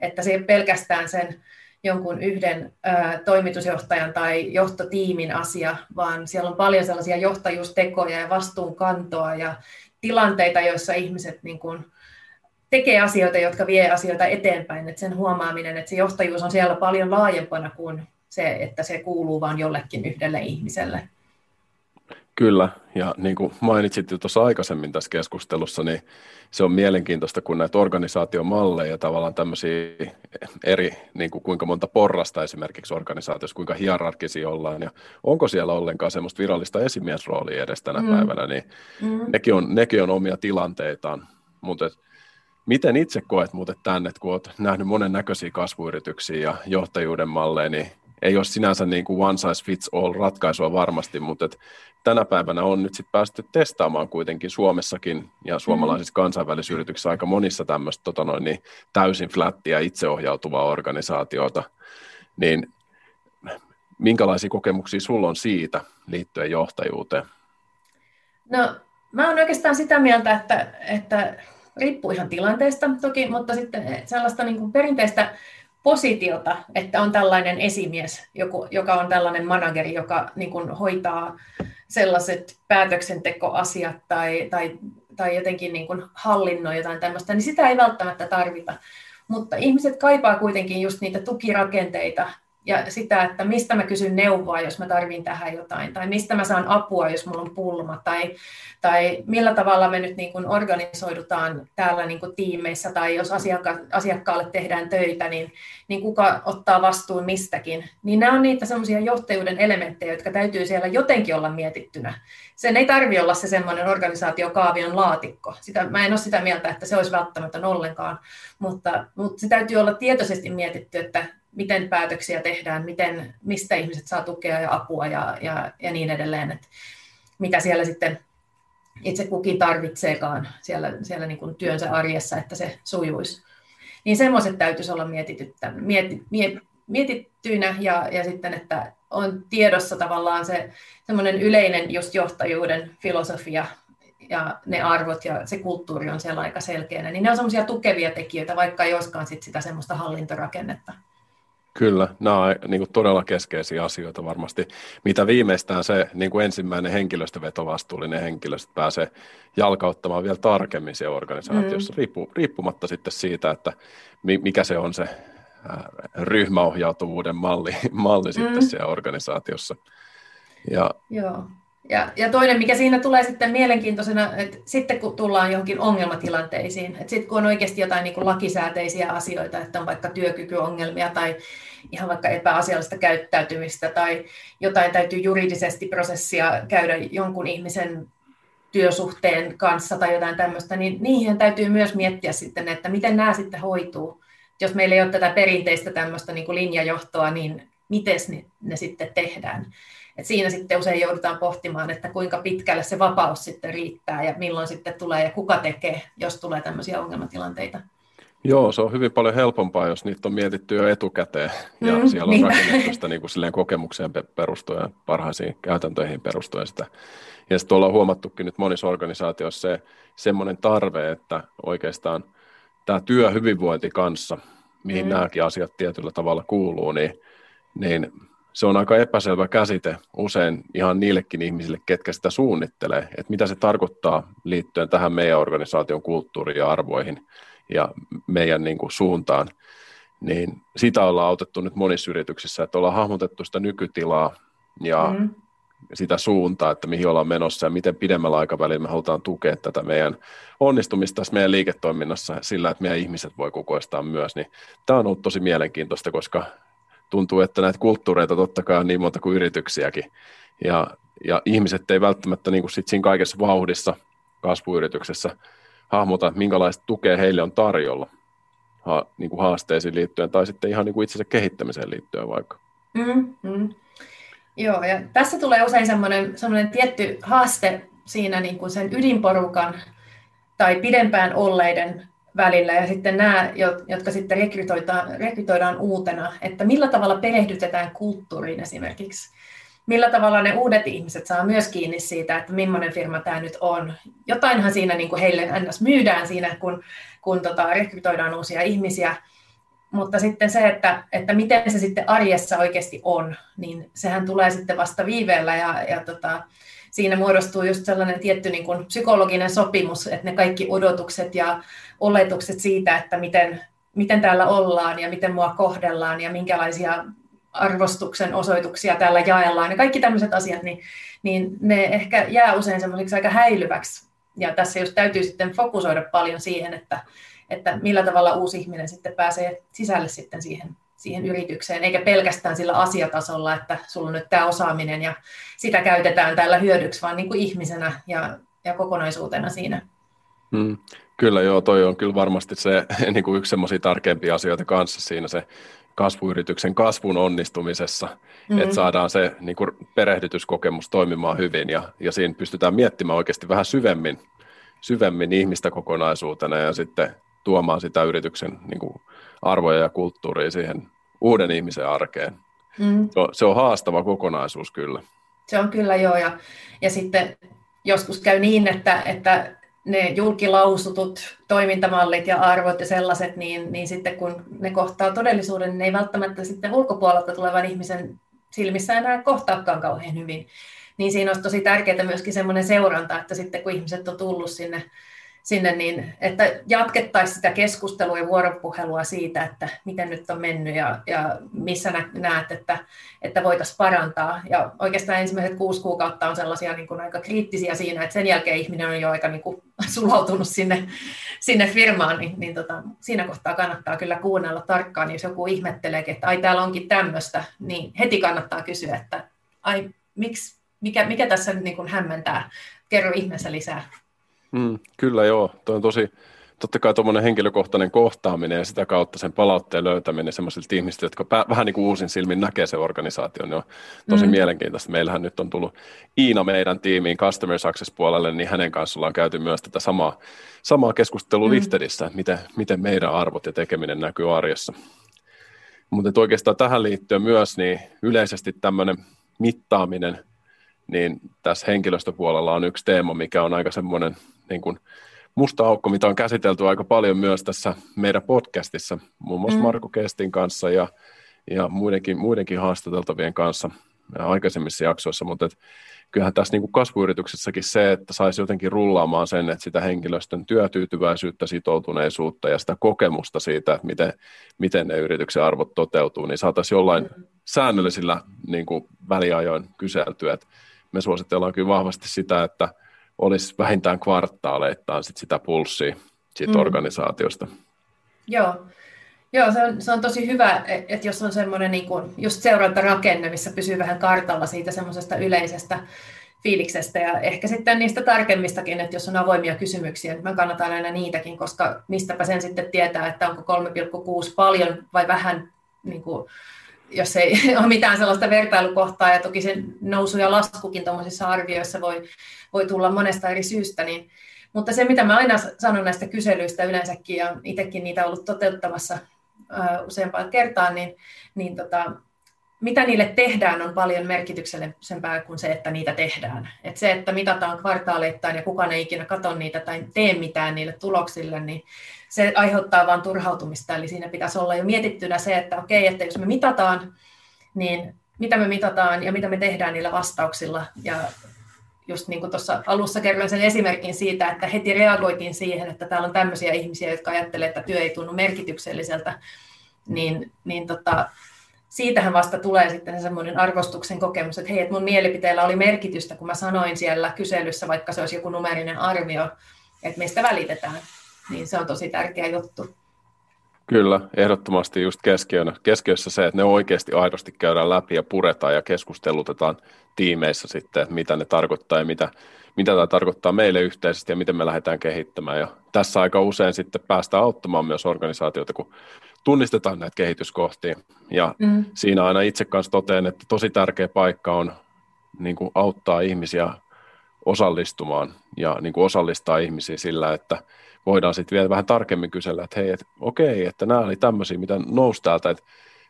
Että se ei pelkästään sen jonkun yhden ä, toimitusjohtajan tai johtotiimin asia, vaan siellä on paljon sellaisia johtajuustekoja ja vastuunkantoa ja tilanteita, joissa ihmiset niin kuin, tekee asioita, jotka vie asioita eteenpäin. Että sen huomaaminen, että se johtajuus on siellä paljon laajempana kuin se, että se kuuluu vain jollekin yhdelle ihmiselle. Kyllä, ja niin kuin mainitsit jo tuossa aikaisemmin tässä keskustelussa, niin se on mielenkiintoista, kun näitä organisaatiomalleja ja tavallaan tämmöisiä eri, niin kuin kuinka monta porrasta esimerkiksi organisaatiossa, kuinka hierarkisia ollaan, ja onko siellä ollenkaan semmoista virallista esimiesroolia edes tänä mm. päivänä, niin mm. nekin, on, nekin on omia tilanteitaan. Mutta miten itse koet muuten tänne, kun olet nähnyt monen näköisiä kasvuyrityksiä ja johtajuuden malleja, niin ei ole sinänsä niin kuin one size fits all ratkaisua varmasti, mutta et tänä päivänä on nyt sitten päästy testaamaan kuitenkin Suomessakin ja suomalaisissa mm. kansainvälisissä yrityksissä aika monissa tämmöistä tota noin, niin täysin flättiä itseohjautuvaa organisaatiota, niin minkälaisia kokemuksia sulla on siitä liittyen johtajuuteen? No, mä oon oikeastaan sitä mieltä, että, että riippuu ihan tilanteesta toki, mutta sitten sellaista niin kuin perinteistä positiota, että on tällainen esimies, joku, joka on tällainen manageri, joka niin kuin hoitaa sellaiset päätöksentekoasiat tai, tai, tai jotenkin niin kuin hallinnoi jotain tämmöistä, niin sitä ei välttämättä tarvita. Mutta ihmiset kaipaa kuitenkin just niitä tukirakenteita, ja sitä, että mistä mä kysyn neuvoa, jos mä tarvin tähän jotain, tai mistä mä saan apua, jos mulla on pulma, tai, tai millä tavalla me nyt niin kuin organisoidutaan täällä niin kuin tiimeissä, tai jos asiakka- asiakkaalle tehdään töitä, niin, niin kuka ottaa vastuun mistäkin. Niin nämä on niitä semmoisia johtajuuden elementtejä, jotka täytyy siellä jotenkin olla mietittynä. Sen ei tarvitse olla se semmoinen organisaatiokaavion laatikko. Sitä, mä en ole sitä mieltä, että se olisi välttämättä ollenkaan, mutta, mutta se täytyy olla tietoisesti mietitty, että miten päätöksiä tehdään, miten, mistä ihmiset saa tukea ja apua ja, ja, ja niin edelleen, että mitä siellä sitten itse kukin tarvitseekaan siellä, siellä niin kuin työnsä arjessa, että se sujuisi. Niin semmoiset täytyisi olla mietityttä, mieti, miet, mietittyinä ja, ja sitten, että on tiedossa tavallaan se semmoinen yleinen just johtajuuden filosofia ja ne arvot ja se kulttuuri on siellä aika selkeänä, niin ne on semmoisia tukevia tekijöitä, vaikka ei olisikaan sit sitä semmoista hallintorakennetta. Kyllä, nämä on niin kuin todella keskeisiä asioita varmasti. Mitä viimeistään se niin kuin ensimmäinen henkilöstövetovastuullinen henkilöstö pääsee jalkauttamaan vielä tarkemmin siellä organisaatiossa, mm. riippu, riippumatta sitten siitä, että mikä se on se ryhmäohjautuvuuden malli, malli mm. sitten siellä organisaatiossa. Ja, Joo. Ja, ja toinen, mikä siinä tulee sitten mielenkiintoisena, että sitten kun tullaan johonkin ongelmatilanteisiin, että sitten kun on oikeasti jotain niin kuin lakisääteisiä asioita, että on vaikka työkykyongelmia tai ihan vaikka epäasiallista käyttäytymistä tai jotain täytyy juridisesti prosessia käydä jonkun ihmisen työsuhteen kanssa tai jotain tämmöistä, niin niihin täytyy myös miettiä sitten, että miten nämä sitten hoituu jos meillä ei ole tätä perinteistä tämmöistä niin kuin linjajohtoa, niin miten ne, ne sitten tehdään. Et siinä sitten usein joudutaan pohtimaan, että kuinka pitkälle se vapaus sitten riittää ja milloin sitten tulee ja kuka tekee, jos tulee tämmöisiä ongelmatilanteita. Joo, se on hyvin paljon helpompaa, jos niitä on mietitty jo etukäteen ja mm, siellä on niin. rakennettu sitä niin kuin silleen kokemukseen perustuen ja parhaisiin käytäntöihin perustuen sitä. Ja sitten ollaan huomattukin nyt monissa organisaatioissa se semmoinen tarve, että oikeastaan tämä työ hyvinvointi kanssa, mihin mm. nämäkin asiat tietyllä tavalla kuuluu, niin, niin se on aika epäselvä käsite usein ihan niillekin ihmisille, ketkä sitä suunnittelee, että mitä se tarkoittaa liittyen tähän meidän organisaation kulttuuriin ja arvoihin ja meidän niin kuin, suuntaan, niin sitä ollaan autettu nyt monissa yrityksissä, että ollaan hahmotettu sitä nykytilaa ja mm. sitä suuntaa, että mihin ollaan menossa ja miten pidemmällä aikavälillä me halutaan tukea tätä meidän onnistumista tässä meidän liiketoiminnassa sillä, että meidän ihmiset voi kukoistaa myös, niin tämä on ollut tosi mielenkiintoista, koska tuntuu, että näitä kulttuureita totta kai on niin monta kuin yrityksiäkin. Ja, ja ihmiset ei välttämättä niin kuin sit siinä kaikessa vauhdissa kasvuyrityksessä hahmota, minkälaista tukea heille on tarjolla ha, niin kuin haasteisiin liittyen tai sitten ihan niin kuin itsensä kehittämiseen liittyen vaikka. Mm-hmm. Joo, ja tässä tulee usein semmoinen, semmoinen tietty haaste siinä niin kuin sen ydinporukan tai pidempään olleiden välillä ja sitten nämä, jotka sitten rekrytoidaan, rekrytoidaan uutena, että millä tavalla perehdytetään kulttuuriin esimerkiksi. Millä tavalla ne uudet ihmiset saa myös kiinni siitä, että millainen firma tämä nyt on. Jotainhan siinä niin kuin heille ns. myydään siinä, kun, kun tota, rekrytoidaan uusia ihmisiä, mutta sitten se, että, että miten se sitten arjessa oikeasti on, niin sehän tulee sitten vasta viiveellä ja, ja tota, siinä muodostuu just sellainen tietty niin kuin psykologinen sopimus, että ne kaikki odotukset ja oletukset siitä, että miten, miten täällä ollaan ja miten mua kohdellaan ja minkälaisia arvostuksen osoituksia täällä jaellaan ja kaikki tämmöiset asiat, niin, niin ne ehkä jää usein semmoiseksi aika häilyväksi. Ja tässä just täytyy sitten fokusoida paljon siihen, että, että millä tavalla uusi ihminen sitten pääsee sisälle sitten siihen, siihen yritykseen, eikä pelkästään sillä asiatasolla, että sulla on nyt tämä osaaminen ja sitä käytetään täällä hyödyksi, vaan niin kuin ihmisenä ja, ja kokonaisuutena siinä. Hmm. Kyllä joo, toi on kyllä varmasti se niin kuin yksi semmoisia tärkeimpiä asioita kanssa siinä se kasvuyrityksen kasvun onnistumisessa, mm-hmm. että saadaan se niin kuin perehdytyskokemus toimimaan hyvin ja, ja siinä pystytään miettimään oikeasti vähän syvemmin, syvemmin ihmistä kokonaisuutena ja sitten tuomaan sitä yrityksen niin kuin arvoja ja kulttuuria siihen uuden ihmisen arkeen. Mm. Se, on, se on haastava kokonaisuus kyllä. Se on kyllä joo ja, ja sitten joskus käy niin, että, että ne julkilausutut toimintamallit ja arvot ja sellaiset, niin, niin sitten kun ne kohtaa todellisuuden, niin ne ei välttämättä sitten ulkopuolelta tulevan ihmisen silmissä enää kohtaakaan kauhean hyvin. Niin siinä olisi tosi tärkeää myöskin semmoinen seuranta, että sitten kun ihmiset on tullut sinne sinne, niin että jatkettaisiin sitä keskustelua ja vuoropuhelua siitä, että miten nyt on mennyt ja, ja missä nä, näet, että, että voitaisiin parantaa. Ja oikeastaan ensimmäiset kuusi kuukautta on sellaisia niin kuin aika kriittisiä siinä, että sen jälkeen ihminen on jo aika niin kuin sulautunut sinne, sinne firmaan, niin, niin tota, siinä kohtaa kannattaa kyllä kuunnella tarkkaan, jos joku ihmettelee, että ai täällä onkin tämmöistä, niin heti kannattaa kysyä, että ai miksi, mikä, mikä tässä nyt niin kuin hämmentää, kerro ihmeessä lisää. Mm, kyllä joo, tuo on tosi, totta kai tuommoinen henkilökohtainen kohtaaminen ja sitä kautta sen palautteen löytäminen semmoisilta ihmisiltä, jotka pää, vähän niin kuin uusin silmin näkee se organisaation, niin on tosi mm. mielenkiintoista. Meillähän nyt on tullut Iina meidän tiimiin Customer Success-puolelle, niin hänen kanssa ollaan käyty myös tätä samaa, samaa keskustelua mm. Liftedissä, että miten, miten meidän arvot ja tekeminen näkyy arjessa. Mutta oikeastaan tähän liittyen myös niin yleisesti tämmöinen mittaaminen, niin tässä henkilöstöpuolella on yksi teema, mikä on aika semmoinen niin kuin musta aukko, mitä on käsitelty aika paljon myös tässä meidän podcastissa, muun muassa mm. Marko Kestin kanssa ja, ja muidenkin, muidenkin haastateltavien kanssa aikaisemmissa jaksoissa, mutta et, kyllähän tässä niin kuin kasvuyrityksessäkin se, että saisi jotenkin rullaamaan sen, että sitä henkilöstön työtyytyväisyyttä, sitoutuneisuutta ja sitä kokemusta siitä, että miten, miten ne yrityksen arvot toteutuu, niin saataisiin jollain mm. säännöllisillä niin kuin väliajoin kyseltyä. Et me suositellaan kyllä vahvasti sitä, että – olisi vähintään kvartaaleittain sit sitä pulssia siitä mm. organisaatiosta. Joo, Joo se, on, se on tosi hyvä, että jos on semmoinen niin kuin just seurantarakenne, missä pysyy vähän kartalla siitä semmoisesta yleisestä, fiiliksestä ja ehkä sitten niistä tarkemmistakin, että jos on avoimia kysymyksiä, niin mä kannatan aina niitäkin, koska mistäpä sen sitten tietää, että onko 3,6 paljon vai vähän, niin kuin, jos ei ole mitään sellaista vertailukohtaa, ja toki se nousu ja laskukin tuommoisissa arvioissa voi, voi tulla monesta eri syystä, niin, mutta se, mitä mä aina sanon näistä kyselyistä yleensäkin, ja itsekin niitä ollut toteuttamassa useampaan kertaan, niin, niin tota, mitä niille tehdään on paljon merkityksellisempää kuin se, että niitä tehdään. Et se, että mitataan kvartaaleittain ja kukaan ei ikinä katso niitä tai tee mitään niille tuloksille, niin se aiheuttaa vain turhautumista. Eli siinä pitäisi olla jo mietittynä se, että okei, että jos me mitataan, niin mitä me mitataan ja mitä me tehdään niillä vastauksilla. Ja just niin kuin tuossa alussa kerroin sen esimerkin siitä, että heti reagoitiin siihen, että täällä on tämmöisiä ihmisiä, jotka ajattelee, että työ ei tunnu merkitykselliseltä, niin, niin tota, siitähän vasta tulee sitten semmoinen arvostuksen kokemus, että hei, että mun mielipiteellä oli merkitystä, kun mä sanoin siellä kyselyssä, vaikka se olisi joku numerinen arvio, että mistä välitetään, niin se on tosi tärkeä juttu. Kyllä, ehdottomasti just keskiönä, keskiössä se, että ne oikeasti aidosti käydään läpi ja puretaan ja keskustelutetaan tiimeissä sitten, että mitä ne tarkoittaa ja mitä, mitä tämä tarkoittaa meille yhteisesti ja miten me lähdetään kehittämään. Ja tässä aika usein sitten päästään auttamaan myös organisaatioita, kun tunnistetaan näitä kehityskohtia. Ja mm. siinä aina itse kanssa totean, että tosi tärkeä paikka on niin kuin auttaa ihmisiä osallistumaan ja niin kuin osallistaa ihmisiä sillä, että voidaan sitten vielä vähän tarkemmin kysellä, että hei, et, okei, että nämä oli tämmöisiä, mitä nousi täältä, että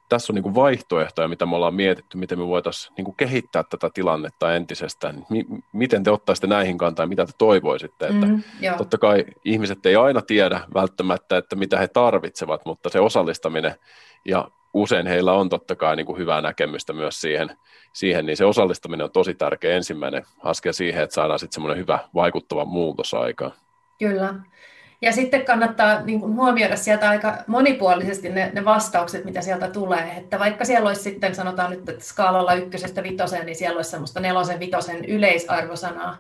tässä on niin kuin vaihtoehtoja, mitä me ollaan mietitty, miten me voitaisiin niin kuin kehittää tätä tilannetta entisestään. M- miten te ottaisitte näihin kantaa ja mitä te toivoisitte? Että mm, totta kai ihmiset ei aina tiedä välttämättä, että mitä he tarvitsevat, mutta se osallistaminen ja usein heillä on totta kai niin kuin hyvää näkemystä myös siihen, siihen, niin se osallistaminen on tosi tärkeä ensimmäinen askel siihen, että saadaan sitten semmoinen hyvä vaikuttava muutos aikaan. Kyllä. Ja sitten kannattaa niin kuin huomioida sieltä aika monipuolisesti ne, ne vastaukset, mitä sieltä tulee. Että vaikka siellä olisi sitten, sanotaan nyt, että skaalalla ykkösestä vitoseen, niin siellä olisi semmoista nelosen vitosen yleisarvosanaa.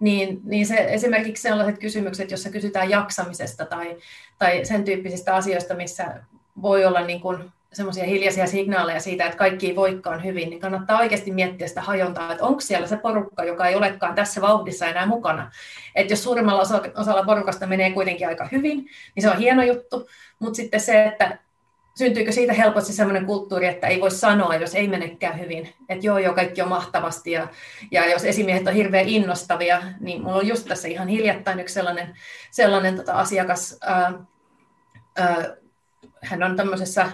Niin, niin se, esimerkiksi sellaiset kysymykset, joissa kysytään jaksamisesta tai, tai sen tyyppisistä asioista, missä voi olla niin kuin semmoisia hiljaisia signaaleja siitä, että kaikki ei voikaan hyvin, niin kannattaa oikeasti miettiä sitä hajontaa, että onko siellä se porukka, joka ei olekaan tässä vauhdissa enää mukana. Että jos suurimmalla osalla porukasta menee kuitenkin aika hyvin, niin se on hieno juttu, mutta sitten se, että syntyykö siitä helposti sellainen kulttuuri, että ei voi sanoa, jos ei menekään hyvin, että joo, joo, kaikki on mahtavasti, ja, ja jos esimiehet on hirveän innostavia, niin mulla on just tässä ihan hiljattain yksi sellainen, sellainen tota asiakas, ää, ää, hän on tämmöisessä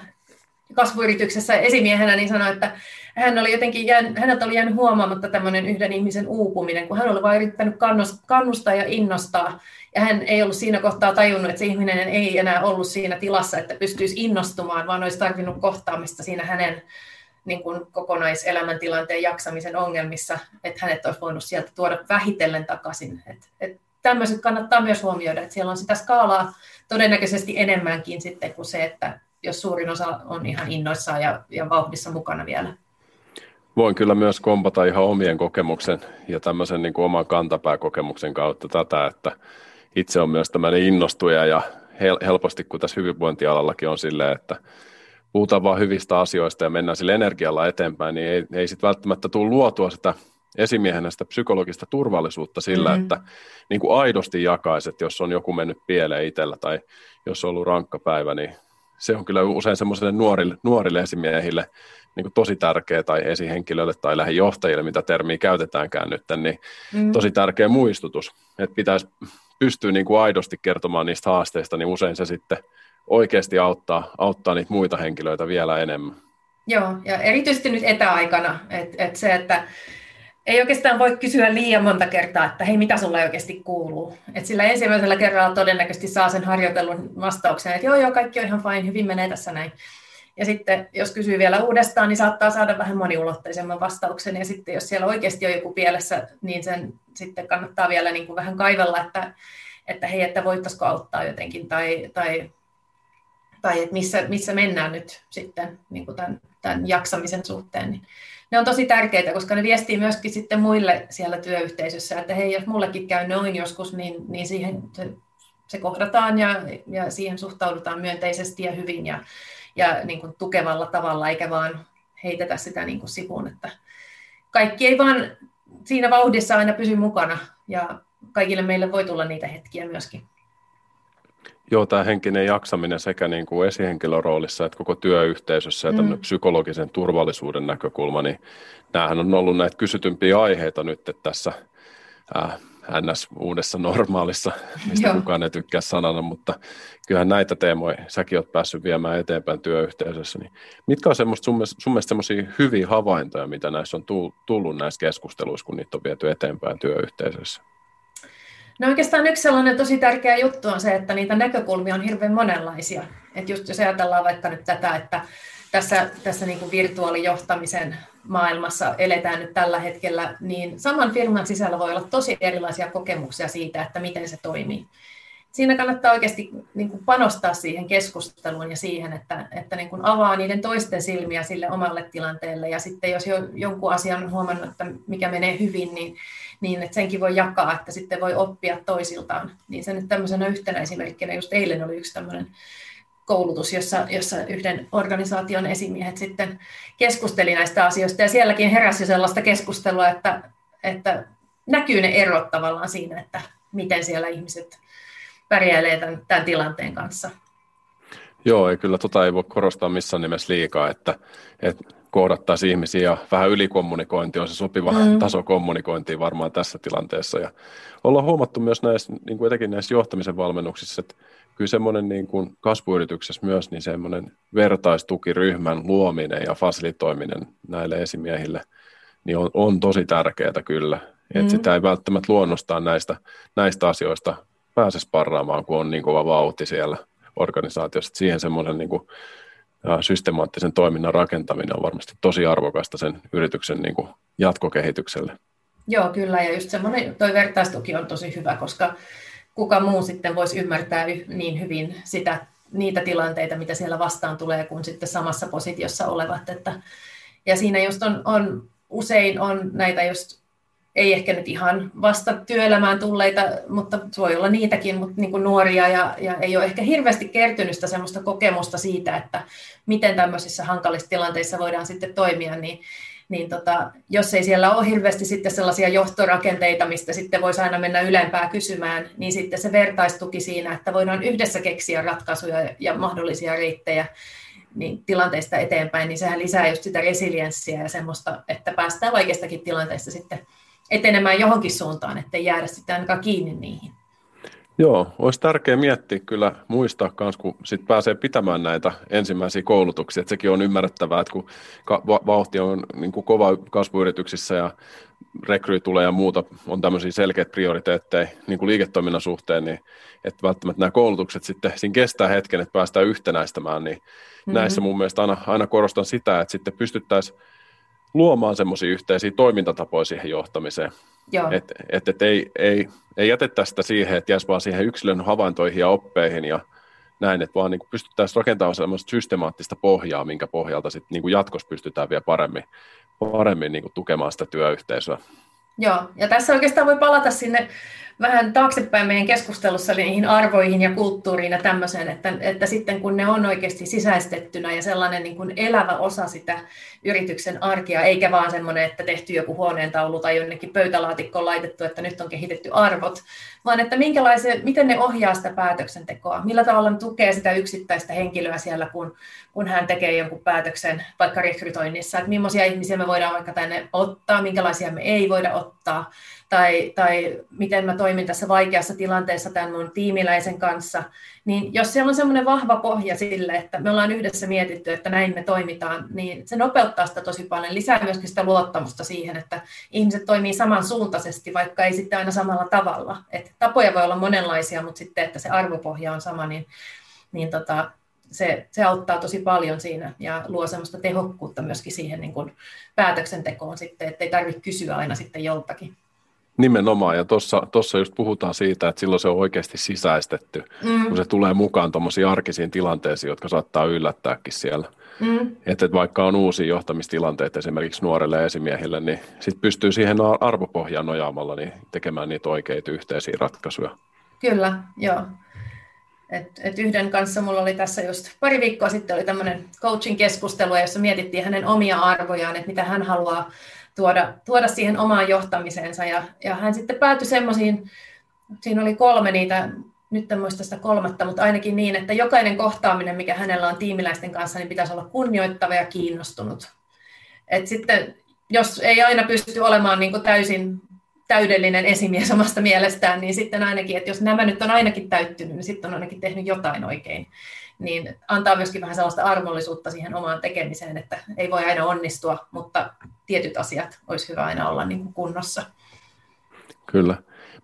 kasvuyrityksessä esimiehenä, niin sanoi, että hän oli jotenkin jään, häneltä oli jäänyt huomaamatta tämmöinen yhden ihmisen uupuminen, kun hän oli vain yrittänyt kannustaa ja innostaa, ja hän ei ollut siinä kohtaa tajunnut, että se ihminen ei enää ollut siinä tilassa, että pystyisi innostumaan, vaan olisi tarvinnut kohtaamista siinä hänen niin kuin kokonaiselämäntilanteen jaksamisen ongelmissa, että hänet olisi voinut sieltä tuoda vähitellen takaisin. Et, et tämmöiset kannattaa myös huomioida, että siellä on sitä skaalaa todennäköisesti enemmänkin sitten kuin se, että jos suurin osa on ihan innoissaan ja, ja vauhdissa mukana vielä. Voin kyllä myös kompata ihan omien kokemuksen ja tämmöisen niin kuin oman kantapääkokemuksen kautta tätä, että itse on myös tämmöinen innostuja ja helposti, kun tässä hyvinvointialallakin on silleen, että puhutaan vain hyvistä asioista ja mennään sille energialla eteenpäin, niin ei, ei sitten välttämättä tule luotua sitä esimiehenä sitä psykologista turvallisuutta sillä, mm-hmm. että niin kuin aidosti jakaisi, että jos on joku mennyt pieleen itsellä tai jos on ollut rankka päivä, niin se on kyllä usein semmoisille nuorille, nuorille esimiehille niin kuin tosi tärkeä tai esihenkilöille tai lähijohtajille, mitä termiä käytetäänkään nyt, niin mm. tosi tärkeä muistutus, että pitäisi pystyä niin kuin aidosti kertomaan niistä haasteista, niin usein se sitten oikeasti auttaa, auttaa niitä muita henkilöitä vielä enemmän. Joo, ja erityisesti nyt etäaikana, että et se, että ei oikeastaan voi kysyä liian monta kertaa, että hei, mitä sulla oikeasti kuuluu. Et sillä ensimmäisellä kerralla todennäköisesti saa sen harjoitellun vastauksen, että joo, joo, kaikki on ihan fine, hyvin menee tässä näin. Ja sitten jos kysyy vielä uudestaan, niin saattaa saada vähän moniulotteisemman vastauksen. Ja sitten jos siellä oikeasti on joku pielessä, niin sen sitten kannattaa vielä niin kuin vähän kaivella, että, että hei, että voittaisiko auttaa jotenkin, tai, tai, tai että missä, missä mennään nyt sitten niin kuin tämän, tämän jaksamisen suhteen. Niin ne on tosi tärkeitä, koska ne viestii myöskin sitten muille siellä työyhteisössä, että hei, jos mullekin käy noin joskus, niin, niin siihen se, se kohdataan ja, ja siihen suhtaudutaan myönteisesti ja hyvin ja, ja niin kuin tukevalla tavalla, eikä vaan heitetä sitä niin kuin sivuun, että kaikki ei vaan siinä vauhdissa aina pysy mukana ja kaikille meille voi tulla niitä hetkiä myöskin. Joo, tämä henkinen jaksaminen sekä niin kuin esihenkilöroolissa että koko työyhteisössä ja mm. psykologisen turvallisuuden näkökulma, niin näähän on ollut näitä kysytympiä aiheita nyt tässä äh, NS uudessa normaalissa, mistä Joo. kukaan ei tykkää sanana, mutta kyllähän näitä teemoja säkin olet päässyt viemään eteenpäin työyhteisössä. Niin mitkä on semmoista, sun, mielestä, sun mielestä semmoisia hyviä havaintoja, mitä näissä on tullut näissä keskusteluissa, kun niitä on viety eteenpäin työyhteisössä? No oikeastaan yksi sellainen tosi tärkeä juttu on se, että niitä näkökulmia on hirveän monenlaisia. Että just jos ajatellaan vaikka nyt tätä, että tässä, tässä niin kuin virtuaalijohtamisen maailmassa eletään nyt tällä hetkellä, niin saman firman sisällä voi olla tosi erilaisia kokemuksia siitä, että miten se toimii. Siinä kannattaa oikeasti niin kuin panostaa siihen keskusteluun ja siihen, että, että niin kuin avaa niiden toisten silmiä sille omalle tilanteelle. Ja sitten jos jo, jonkun asian on huomannut, että mikä menee hyvin, niin, niin että senkin voi jakaa, että sitten voi oppia toisiltaan. Niin se nyt tämmöisenä yhtenä esimerkkinä, just eilen oli yksi tämmöinen koulutus, jossa, jossa yhden organisaation esimiehet sitten keskusteli näistä asioista, ja sielläkin heräsi sellaista keskustelua, että, että näkyy ne erot tavallaan siinä, että miten siellä ihmiset pärjäilee tämän, tämän tilanteen kanssa. Joo, ei kyllä tota ei voi korostaa missään nimessä liikaa, että, että kohdattaisiin ihmisiä ja vähän ylikommunikointi on se sopiva mm. taso kommunikointiin varmaan tässä tilanteessa. Ja ollaan huomattu myös näissä, niin kuin etenkin näissä johtamisen valmennuksissa, että kyllä semmoinen niin kuin kasvuyrityksessä myös niin semmoinen vertaistukiryhmän luominen ja fasilitoiminen näille esimiehille niin on, on tosi tärkeää kyllä. Mm. Että sitä ei välttämättä luonnostaan näistä, näistä asioista pääse sparraamaan, kun on niin kova vauhti siellä organisaatiossa. Että siihen semmoinen niin systemaattisen toiminnan rakentaminen on varmasti tosi arvokasta sen yrityksen niin kuin jatkokehitykselle. Joo, kyllä. Ja just semmoinen, toi vertaistuki on tosi hyvä, koska kuka muu sitten voisi ymmärtää niin hyvin sitä, niitä tilanteita, mitä siellä vastaan tulee, kuin sitten samassa positiossa olevat. Että, ja siinä just on, on usein on näitä just, ei ehkä nyt ihan vasta työelämään tulleita, mutta voi olla niitäkin, mutta niin kuin nuoria ja, ja ei ole ehkä hirveästi kertynyt sitä semmoista kokemusta siitä, että miten tämmöisissä hankalissa tilanteissa voidaan sitten toimia, niin niin tota, jos ei siellä ole hirveästi sitten sellaisia johtorakenteita, mistä sitten voisi aina mennä ylempää kysymään, niin sitten se vertaistuki siinä, että voidaan yhdessä keksiä ratkaisuja ja mahdollisia reittejä niin tilanteista eteenpäin, niin sehän lisää just sitä resilienssiä ja semmoista, että päästään vaikeistakin tilanteista sitten etenemään johonkin suuntaan, ettei jäädä sitten ainakaan kiinni niihin. Joo, olisi tärkeää miettiä kyllä muistaa myös, kun sit pääsee pitämään näitä ensimmäisiä koulutuksia. Että sekin on ymmärrettävää, että kun vauhti on niin kuin kova kasvuyrityksissä ja rekry tulee ja muuta, on tämmöisiä selkeitä prioriteetteja niin kuin liiketoiminnan suhteen, niin että välttämättä nämä koulutukset sitten siinä kestää hetken, että päästään yhtenäistämään, niin mm-hmm. näissä mun mielestä aina, aina korostan sitä, että sitten pystyttäisiin luomaan semmoisia yhteisiä toimintatapoja siihen johtamiseen. Että et, et ei, ei, ei jätetä sitä siihen, että jäisi vaan siihen yksilön havaintoihin ja oppeihin ja näin, että vaan niin pystyttäisiin rakentamaan semmoista systemaattista pohjaa, minkä pohjalta sitten niin jatkossa pystytään vielä paremmin, paremmin niin tukemaan sitä työyhteisöä. Joo, ja tässä oikeastaan voi palata sinne vähän taaksepäin meidän keskustelussa niihin arvoihin ja kulttuuriin ja tämmöiseen, että, että sitten kun ne on oikeasti sisäistettynä ja sellainen niin kuin elävä osa sitä yrityksen arkea, eikä vaan semmoinen, että tehty joku huoneentaulu tai jonnekin pöytälaatikkoon laitettu, että nyt on kehitetty arvot, vaan että miten ne ohjaa sitä päätöksentekoa, millä tavalla ne tukee sitä yksittäistä henkilöä siellä, kun, kun hän tekee jonkun päätöksen vaikka rekrytoinnissa, että millaisia ihmisiä me voidaan vaikka tänne ottaa, minkälaisia me ei voida ottaa, tai, tai miten mä toimin tässä vaikeassa tilanteessa tämän mun tiimiläisen kanssa, niin jos siellä on semmoinen vahva pohja sille, että me ollaan yhdessä mietitty, että näin me toimitaan, niin se nopeuttaa sitä tosi paljon, lisää myöskin sitä luottamusta siihen, että ihmiset toimii samansuuntaisesti, vaikka ei sitten aina samalla tavalla. Et tapoja voi olla monenlaisia, mutta sitten, että se arvopohja on sama, niin, niin tota, se, se auttaa tosi paljon siinä ja luo semmoista tehokkuutta myöskin siihen niin kuin päätöksentekoon sitten, ettei tarvitse kysyä aina sitten joltakin. Nimenomaan, ja tuossa just puhutaan siitä, että silloin se on oikeasti sisäistetty, mm. kun se tulee mukaan tuommoisiin arkisiin tilanteisiin, jotka saattaa yllättääkin siellä. Mm. Että et vaikka on uusia johtamistilanteita esimerkiksi nuorelle esimiehille, niin sitten pystyy siihen arvopohjaan nojaamalla niin tekemään niitä oikeita yhteisiä ratkaisuja. Kyllä, joo. Et, et yhden kanssa mulla oli tässä just pari viikkoa sitten oli tämmöinen coaching keskustelu, jossa mietittiin hänen omia arvojaan, että mitä hän haluaa tuoda, tuoda siihen omaan johtamiseensa. Ja, ja hän sitten päätyi semmoisiin, siinä oli kolme niitä, nyt en muista sitä kolmatta, mutta ainakin niin, että jokainen kohtaaminen, mikä hänellä on tiimiläisten kanssa, niin pitäisi olla kunnioittava ja kiinnostunut. Et sitten, jos ei aina pysty olemaan niin täysin täydellinen esimies omasta mielestään, niin sitten ainakin, että jos nämä nyt on ainakin täyttynyt, niin sitten on ainakin tehnyt jotain oikein. Niin antaa myöskin vähän sellaista armollisuutta siihen omaan tekemiseen, että ei voi aina onnistua, mutta tietyt asiat olisi hyvä aina olla niin kuin kunnossa. Kyllä.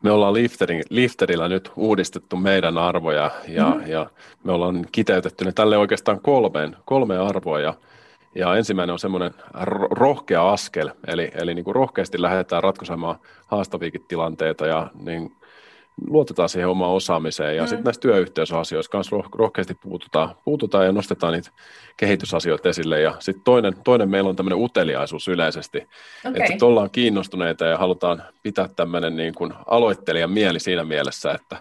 Me ollaan Lifterin, Lifterillä nyt uudistettu meidän arvoja ja, mm-hmm. ja me ollaan kiteytetty ne tälle oikeastaan kolmeen, kolme arvoa. Ja ja ensimmäinen on semmoinen rohkea askel, eli, eli niin kuin rohkeasti lähdetään ratkaisemaan haastaviikin tilanteita ja niin luotetaan siihen omaan osaamiseen. Ja mm. sitten näissä työyhteisöasioissa myös rohkeasti puututaan, puututaan ja nostetaan niitä kehitysasioita esille. Ja sitten toinen, toinen meillä on tämmöinen uteliaisuus yleisesti, okay. että ollaan kiinnostuneita ja halutaan pitää tämmöinen niin kuin aloittelijan mieli siinä mielessä, että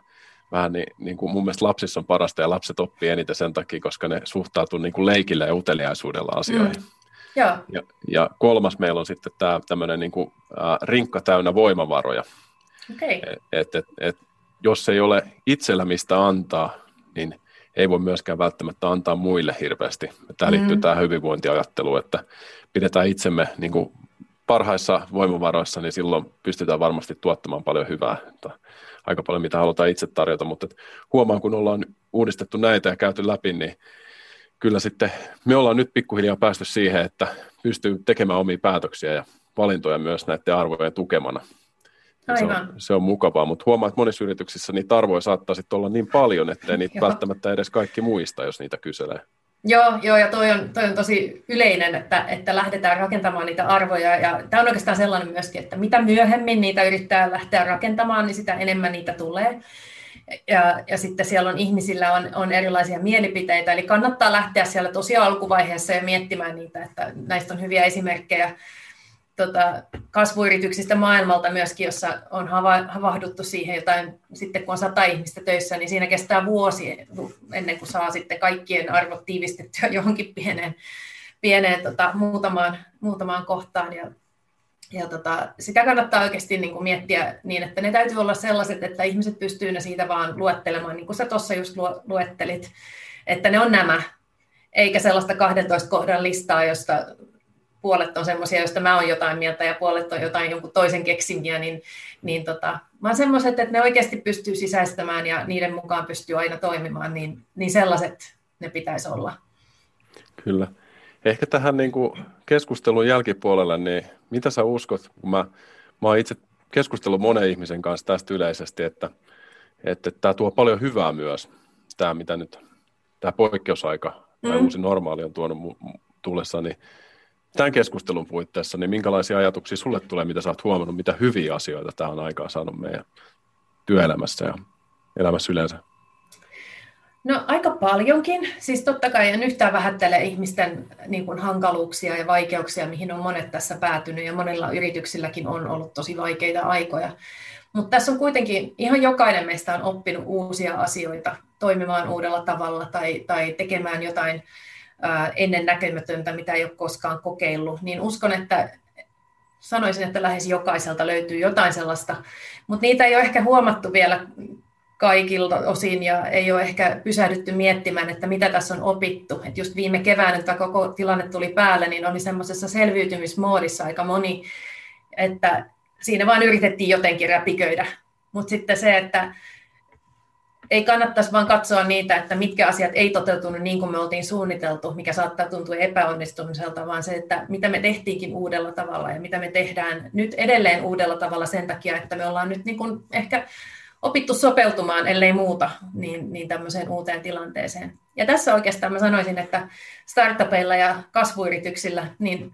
vähän niin, niin kuin mun mielestä lapsissa on parasta ja lapset oppii eniten sen takia, koska ne suhtautuu niin kuin leikillä ja uteliaisuudella asioihin. Mm. Ja. Ja, ja kolmas meillä on sitten tämä tämmöinen niin kuin, äh, rinkka täynnä voimavaroja. Okay. Et, et, et, jos ei ole itsellä mistä antaa, niin ei voi myöskään välttämättä antaa muille hirveästi. Tämä liittyy mm. tähän hyvinvointiajatteluun, että pidetään itsemme niin kuin parhaissa voimavaroissa, niin silloin pystytään varmasti tuottamaan paljon hyvää aika paljon, mitä halutaan itse tarjota, mutta huomaan, kun ollaan uudistettu näitä ja käyty läpi, niin kyllä sitten me ollaan nyt pikkuhiljaa päästy siihen, että pystyy tekemään omia päätöksiä ja valintoja myös näiden arvojen tukemana. Se on, se on mukavaa, mutta huomaa, että monissa yrityksissä niitä arvoja saattaa sitten olla niin paljon, ettei niitä välttämättä edes kaikki muista, jos niitä kyselee. Joo, joo ja toi on, toi on tosi yleinen, että, että lähdetään rakentamaan niitä arvoja. Ja tämä on oikeastaan sellainen myöskin, että mitä myöhemmin niitä yrittää lähteä rakentamaan, niin sitä enemmän niitä tulee. Ja, ja sitten siellä on ihmisillä on, on erilaisia mielipiteitä, eli kannattaa lähteä siellä tosi alkuvaiheessa ja miettimään niitä, että näistä on hyviä esimerkkejä tota, kasvuyrityksistä maailmalta myöskin, jossa on hava, havahduttu siihen jotain, sitten kun on sata ihmistä töissä, niin siinä kestää vuosi ennen kuin saa sitten kaikkien arvot tiivistettyä johonkin pieneen, pieneen tota, muutamaan, muutamaan kohtaan. Ja, ja tota, sitä kannattaa oikeasti niin kuin miettiä niin, että ne täytyy olla sellaiset, että ihmiset pystyy ne siitä vaan luettelemaan, niin kuin sä tuossa just luettelit, että ne on nämä, eikä sellaista 12 kohdan listaa, josta puolet on semmoisia, joista mä oon jotain mieltä ja puolet on jotain jonkun toisen keksimiä, niin, niin tota, vaan semmoiset, että ne oikeasti pystyy sisäistämään ja niiden mukaan pystyy aina toimimaan, niin, niin sellaiset ne pitäisi olla. Kyllä. Ehkä tähän niin kuin keskustelun jälkipuolella, niin mitä sä uskot, kun mä, mä oon itse keskustellut monen ihmisen kanssa tästä yleisesti, että, että tämä tuo paljon hyvää myös, tämä mitä nyt, tämä poikkeusaika tai mm. uusi normaali on tuonut tullessa, niin tämän keskustelun puitteissa, niin minkälaisia ajatuksia sulle tulee, mitä sä oot huomannut, mitä hyviä asioita tämä on aikaa saanut meidän työelämässä ja elämässä yleensä? No aika paljonkin. Siis totta kai en yhtään vähättele ihmisten niin kuin, hankaluuksia ja vaikeuksia, mihin on monet tässä päätynyt ja monilla yrityksilläkin on ollut tosi vaikeita aikoja. Mutta tässä on kuitenkin ihan jokainen meistä on oppinut uusia asioita toimimaan uudella tavalla tai, tai tekemään jotain ennen näkemätöntä, mitä ei ole koskaan kokeillut, niin uskon, että sanoisin, että lähes jokaiselta löytyy jotain sellaista, mutta niitä ei ole ehkä huomattu vielä kaikilta osin ja ei ole ehkä pysähdytty miettimään, että mitä tässä on opittu. Et just viime keväänä, että koko tilanne tuli päälle, niin oli semmoisessa selviytymismoodissa aika moni, että siinä vain yritettiin jotenkin räpiköidä. Mutta sitten se, että ei kannattaisi vaan katsoa niitä, että mitkä asiat ei toteutunut niin kuin me oltiin suunniteltu, mikä saattaa tuntua epäonnistumiselta, vaan se, että mitä me tehtiinkin uudella tavalla ja mitä me tehdään nyt edelleen uudella tavalla sen takia, että me ollaan nyt niin kuin ehkä opittu sopeutumaan, ellei muuta, niin, niin tämmöiseen uuteen tilanteeseen. Ja tässä oikeastaan mä sanoisin, että startupeilla ja kasvuyrityksillä niin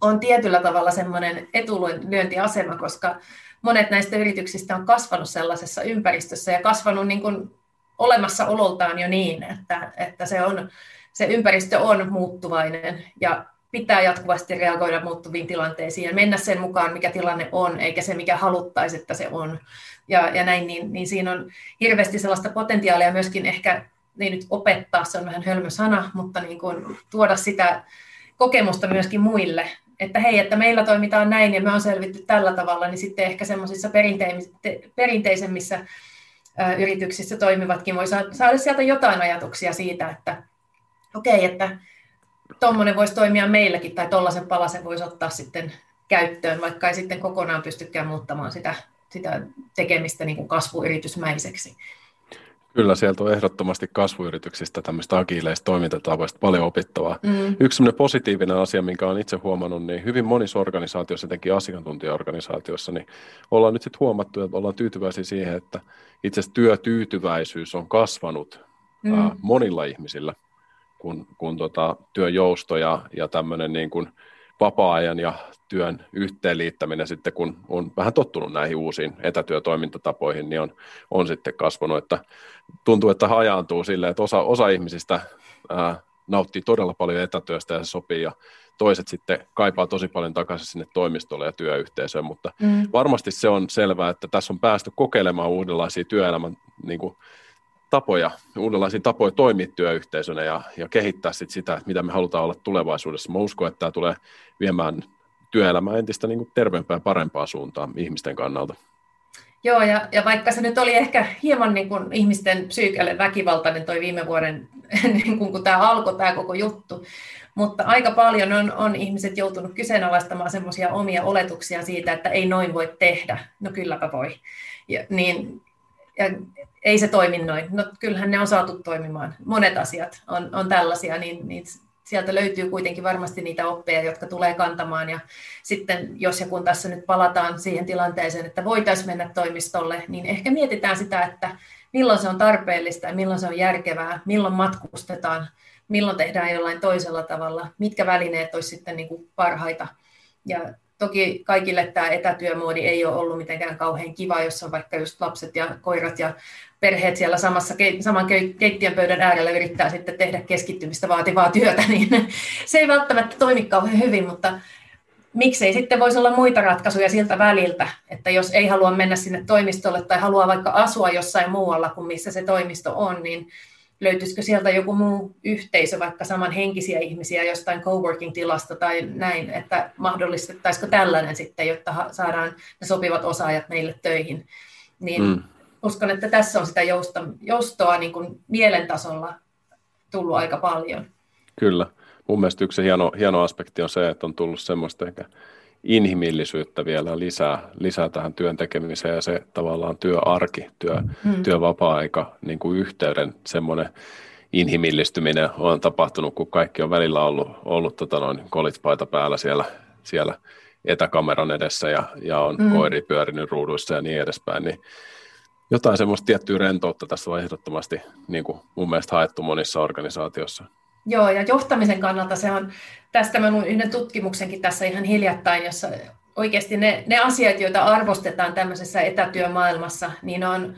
on tietyllä tavalla semmoinen etulyöntiasema, koska monet näistä yrityksistä on kasvanut sellaisessa ympäristössä ja kasvanut niin kuin olemassaololtaan jo niin, että, että se, on, se ympäristö on muuttuvainen ja pitää jatkuvasti reagoida muuttuviin tilanteisiin ja mennä sen mukaan, mikä tilanne on, eikä se, mikä haluttaisi, että se on. Ja, ja näin, niin, niin siinä on hirveästi sellaista potentiaalia myöskin ehkä, ei nyt opettaa, se on vähän hölmö sana, mutta niin kuin tuoda sitä kokemusta myöskin muille että hei, että meillä toimitaan näin ja me on selvitty tällä tavalla, niin sitten ehkä semmoisissa perinteisemmissä yrityksissä toimivatkin voi saada sieltä jotain ajatuksia siitä, että okei, okay, että tuommoinen voisi toimia meilläkin tai tuollaisen palasen voisi ottaa sitten käyttöön, vaikka ei sitten kokonaan pystykään muuttamaan sitä, sitä tekemistä niin kuin kasvuyritysmäiseksi. Kyllä, sieltä on ehdottomasti kasvuyrityksistä tämmöistä agiileista toimintatavoista paljon opittavaa. Mm. Yksi positiivinen asia, minkä olen itse huomannut, niin hyvin monissa organisaatioissa, etenkin asiantuntijaorganisaatioissa, niin ollaan nyt sitten huomattu, että ollaan tyytyväisiä siihen, että itse asiassa työtyytyväisyys on kasvanut mm. ää, monilla ihmisillä, kun, kun tota, työjousto ja, ja tämmöinen niin kuin vapaa-ajan ja työn yhteenliittäminen sitten, kun on vähän tottunut näihin uusiin etätyötoimintatapoihin, niin on, on sitten kasvanut, että tuntuu, että hajaantuu silleen, että osa, osa ihmisistä ää, nauttii todella paljon etätyöstä ja se sopii, ja toiset sitten kaipaa tosi paljon takaisin sinne toimistolle ja työyhteisöön, mutta mm. varmasti se on selvää, että tässä on päästy kokeilemaan uudenlaisia työelämän niin kuin, tapoja, uudenlaisia tapoja toimia työyhteisönä ja, ja kehittää sit sitä, että mitä me halutaan olla tulevaisuudessa. Mä uskon, että tämä tulee viemään työelämää entistä niin kuin terveempää ja parempaa suuntaan ihmisten kannalta. Joo, ja, ja vaikka se nyt oli ehkä hieman niin kuin ihmisten psyykelle väkivaltainen toi viime vuoden, niin kuin, kun tämä alkoi tämä koko juttu, mutta aika paljon on, on ihmiset joutunut kyseenalaistamaan semmoisia omia oletuksia siitä, että ei noin voi tehdä. No kylläpä voi. Ja, niin, ja ei se toimi noin. No kyllähän ne on saatu toimimaan. Monet asiat on, on tällaisia, niin, niin sieltä löytyy kuitenkin varmasti niitä oppeja, jotka tulee kantamaan. Ja sitten jos ja kun tässä nyt palataan siihen tilanteeseen, että voitaisiin mennä toimistolle, niin ehkä mietitään sitä, että milloin se on tarpeellista ja milloin se on järkevää, milloin matkustetaan, milloin tehdään jollain toisella tavalla, mitkä välineet olisi sitten niin kuin parhaita. Ja toki kaikille tämä etätyömuodi ei ole ollut mitenkään kauhean kiva, jos on vaikka just lapset ja koirat ja perheet siellä samassa, saman keittiön pöydän äärellä yrittää sitten tehdä keskittymistä vaativaa työtä, niin se ei välttämättä toimi kauhean hyvin, mutta miksei sitten voisi olla muita ratkaisuja siltä väliltä, että jos ei halua mennä sinne toimistolle tai haluaa vaikka asua jossain muualla kuin missä se toimisto on, niin löytyisikö sieltä joku muu yhteisö, vaikka samanhenkisiä ihmisiä jostain coworking-tilasta tai näin, että mahdollistettaisiko tällainen sitten, jotta saadaan ne sopivat osaajat meille töihin. Niin mm. uskon, että tässä on sitä jousta, joustoa niin kuin mielen tasolla tullut aika paljon. Kyllä. Mun mielestä yksi hieno, hieno aspekti on se, että on tullut semmoista ehkä inhimillisyyttä vielä lisää, lisää tähän työn tekemiseen ja se tavallaan työarki, työ, hmm. työvapaa-aika, niin kuin yhteyden semmoinen inhimillistyminen on tapahtunut, kun kaikki on välillä ollut, ollut tota noin, kolitspaita päällä siellä, siellä etäkameran edessä ja, ja on hmm. koiri pyörinyt ruuduissa ja niin edespäin, niin jotain semmoista tiettyä rentoutta tässä on ehdottomasti niin kuin mun mielestä haettu monissa organisaatioissa. Joo, ja johtamisen kannalta se on, tästä mä luin yhden tutkimuksenkin tässä ihan hiljattain, jossa oikeasti ne, ne asiat, joita arvostetaan tämmöisessä etätyömaailmassa, niin on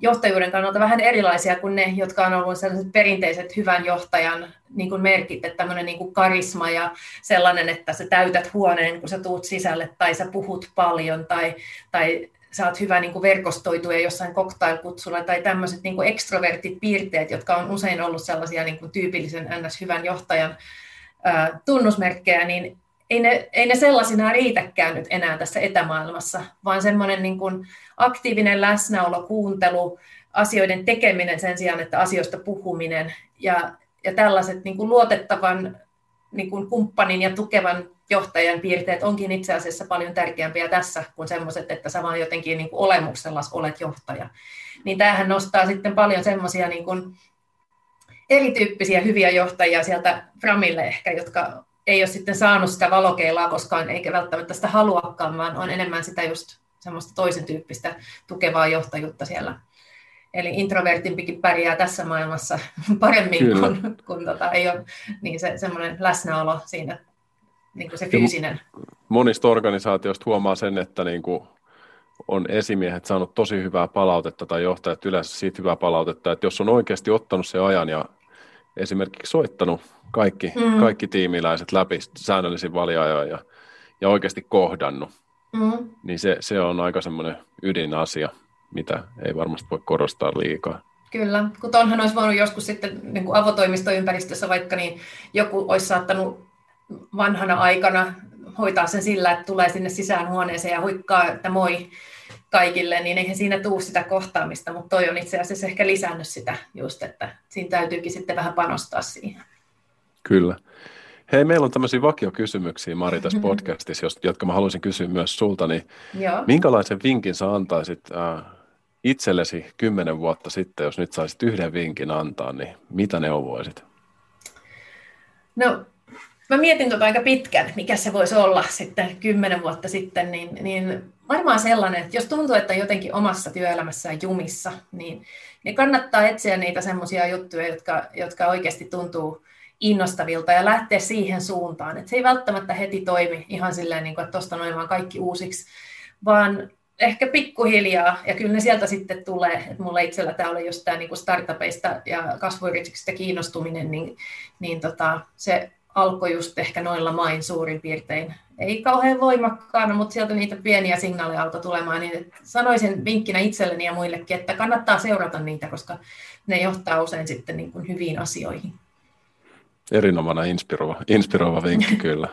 johtajuuden kannalta vähän erilaisia kuin ne, jotka on ollut sellaiset perinteiset hyvän johtajan niin kuin merkit, että tämmöinen niin kuin karisma ja sellainen, että sä täytät huoneen, kun sä tuut sisälle, tai sä puhut paljon, tai, tai sä oot hyvä niin kuin verkostoituja jossain cocktailkutsulla tai tämmöiset niin ekstrovertit piirteet, jotka on usein ollut sellaisia niin kuin tyypillisen ns. hyvän johtajan ää, tunnusmerkkejä, niin ei ne, ei ne sellaisina riitäkään nyt enää tässä etämaailmassa, vaan semmoinen niin kuin aktiivinen läsnäolo, kuuntelu, asioiden tekeminen sen sijaan, että asioista puhuminen ja, ja tällaiset niin kuin luotettavan niin kuin kumppanin ja tukevan johtajan piirteet onkin itse asiassa paljon tärkeämpiä tässä kuin semmoiset, että sä vaan jotenkin niin kuin olemuksella olet johtaja. Niin tämähän nostaa sitten paljon semmoisia niin kuin erityyppisiä hyviä johtajia sieltä Framille ehkä, jotka ei ole sitten saanut sitä valokeilaa koskaan, eikä välttämättä sitä haluakaan, vaan on enemmän sitä just semmoista toisen tyyppistä tukevaa johtajuutta siellä. Eli introvertimpikin pärjää tässä maailmassa paremmin, Kyllä. kun, kun tota, ei ole niin se, semmoinen läsnäolo siinä niin se fyysinen. monista organisaatioista huomaa sen, että niin kuin on esimiehet saanut tosi hyvää palautetta tai johtajat yleensä siitä hyvää palautetta, että jos on oikeasti ottanut se ajan ja esimerkiksi soittanut kaikki, mm. kaikki tiimiläiset läpi säännöllisin valiajoin ja, ja oikeasti kohdannut, mm. niin se, se on aika semmoinen ydinasia, mitä ei varmasti voi korostaa liikaa. Kyllä, kun tuonhan olisi voinut joskus sitten niin kuin avotoimistoympäristössä vaikka, niin joku olisi saattanut vanhana aikana hoitaa sen sillä, että tulee sinne sisään huoneeseen ja huikkaa, että moi kaikille, niin eihän siinä tule sitä kohtaamista, mutta toi on itse asiassa ehkä lisännyt sitä just, että siinä täytyykin sitten vähän panostaa siihen. Kyllä. Hei, meillä on tämmöisiä vakiokysymyksiä, Mari, tässä mm-hmm. podcastissa, jotka mä haluaisin kysyä myös sulta. Niin Joo. minkälaisen vinkin sä antaisit äh, itsellesi kymmenen vuotta sitten, jos nyt saisit yhden vinkin antaa, niin mitä neuvoisit? No, mä mietin tota aika pitkän, mikä se voisi olla sitten kymmenen vuotta sitten, niin, niin varmaan sellainen, että jos tuntuu, että jotenkin omassa työelämässään jumissa, niin, niin kannattaa etsiä niitä semmoisia juttuja, jotka, jotka oikeasti tuntuu innostavilta ja lähteä siihen suuntaan. Että se ei välttämättä heti toimi ihan silleen, niin kuin, että tuosta noin vaan kaikki uusiksi, vaan ehkä pikkuhiljaa, ja kyllä ne sieltä sitten tulee, että mulla itsellä tämä oli just tämä niin startupeista ja kasvuyrityksistä kiinnostuminen, niin, niin tota, se alkoi just ehkä noilla main suurin piirtein. Ei kauhean voimakkaana, mutta sieltä niitä pieniä signaaleja alkoi tulemaan, niin sanoisin vinkkinä itselleni ja muillekin, että kannattaa seurata niitä, koska ne johtaa usein sitten niin kuin hyviin asioihin. Erinomainen inspiroiva, inspiroiva vinkki kyllä.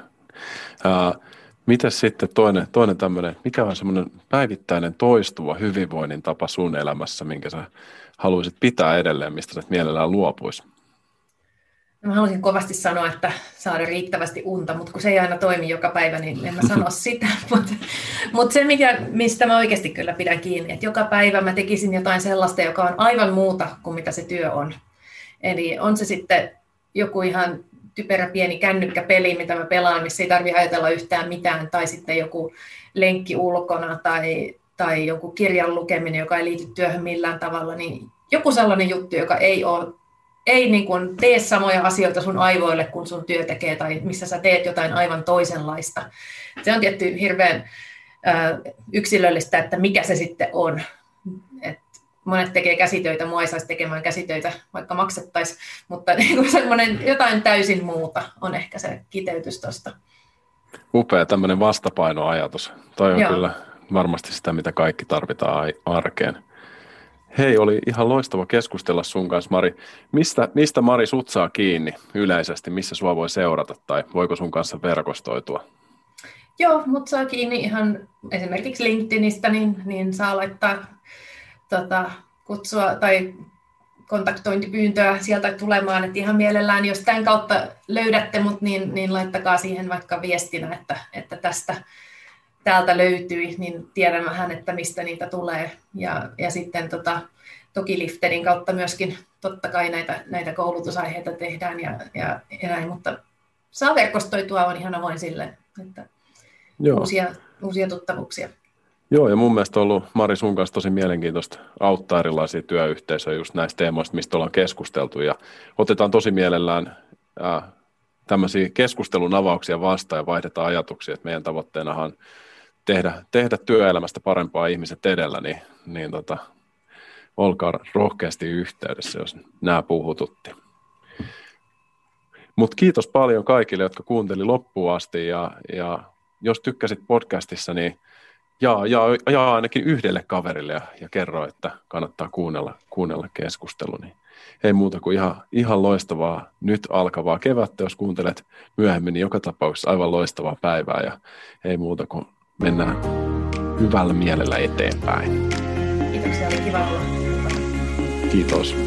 Uh, Mitäs sitten toinen, toinen tämmöinen, mikä on semmoinen päivittäinen toistuva hyvinvoinnin tapa sun elämässä, minkä sä haluaisit pitää edelleen, mistä sä mielellään luopuisi? Mä haluaisin kovasti sanoa, että saada riittävästi unta, mutta kun se ei aina toimi joka päivä, niin en mä sano sitä. mutta, mutta se, mikä, mistä mä oikeasti kyllä pidän kiinni, että joka päivä mä tekisin jotain sellaista, joka on aivan muuta kuin mitä se työ on. Eli on se sitten joku ihan typerä pieni kännykkäpeli, mitä mä pelaan, missä ei tarvitse ajatella yhtään mitään, tai sitten joku lenkki ulkona tai, tai joku kirjan lukeminen, joka ei liity työhön millään tavalla, niin joku sellainen juttu, joka ei ole ei niin kuin tee samoja asioita sun aivoille, kun sun työ tekee, tai missä sä teet jotain aivan toisenlaista. Se on tietty hirveän yksilöllistä, että mikä se sitten on. Et monet tekee käsitöitä, mua ei saisi tekemään käsitöitä, vaikka maksettaisiin, mutta niin kuin semmoinen jotain täysin muuta on ehkä se kiteytys tuosta. Upea tämmöinen vastapainoajatus. Toi on Joo. kyllä varmasti sitä, mitä kaikki tarvitaan arkeen. Hei, oli ihan loistava keskustella sun kanssa, Mari. Mistä, mistä Mari sut saa kiinni yleisesti? Missä sua voi seurata tai voiko sun kanssa verkostoitua? Joo, mut saa kiinni ihan esimerkiksi LinkedInistä, niin, niin saa laittaa tota, kutsua tai kontaktointipyyntöä sieltä tulemaan, että ihan mielellään, jos tämän kautta löydätte mut, niin, niin laittakaa siihen vaikka viestinä, että, että tästä täältä löytyi, niin tiedän vähän, että mistä niitä tulee. Ja, ja sitten tota, toki Lifterin kautta myöskin totta kai näitä, näitä koulutusaiheita tehdään ja, ja, ja näin, mutta saa verkostoitua, on ihan avoin sille, että Joo. Uusia, uusia tuttavuuksia. Joo, ja mun mielestä on ollut Mari sun kanssa tosi mielenkiintoista auttaa erilaisia työyhteisöjä just näistä teemoista, mistä ollaan keskusteltu, ja otetaan tosi mielellään äh, tämmöisiä keskustelun avauksia vastaan ja vaihdetaan ajatuksia, että meidän tavoitteenahan on tehdä, tehdä työelämästä parempaa ihmiset edellä, niin, niin tota, olkaa rohkeasti yhteydessä, jos nämä puhututti. Mutta kiitos paljon kaikille, jotka kuunteli loppuun asti ja, ja jos tykkäsit podcastissa, niin jaa, jaa, jaa ainakin yhdelle kaverille ja, ja kerro, että kannattaa kuunnella, kuunnella keskustelu. Niin ei muuta kuin ihan, ihan loistavaa nyt alkavaa kevättä, jos kuuntelet myöhemmin, niin joka tapauksessa aivan loistavaa päivää ja ei muuta kuin mennään hyvällä mielellä eteenpäin. Kiitoksia, oli kiva olla. Kiitos.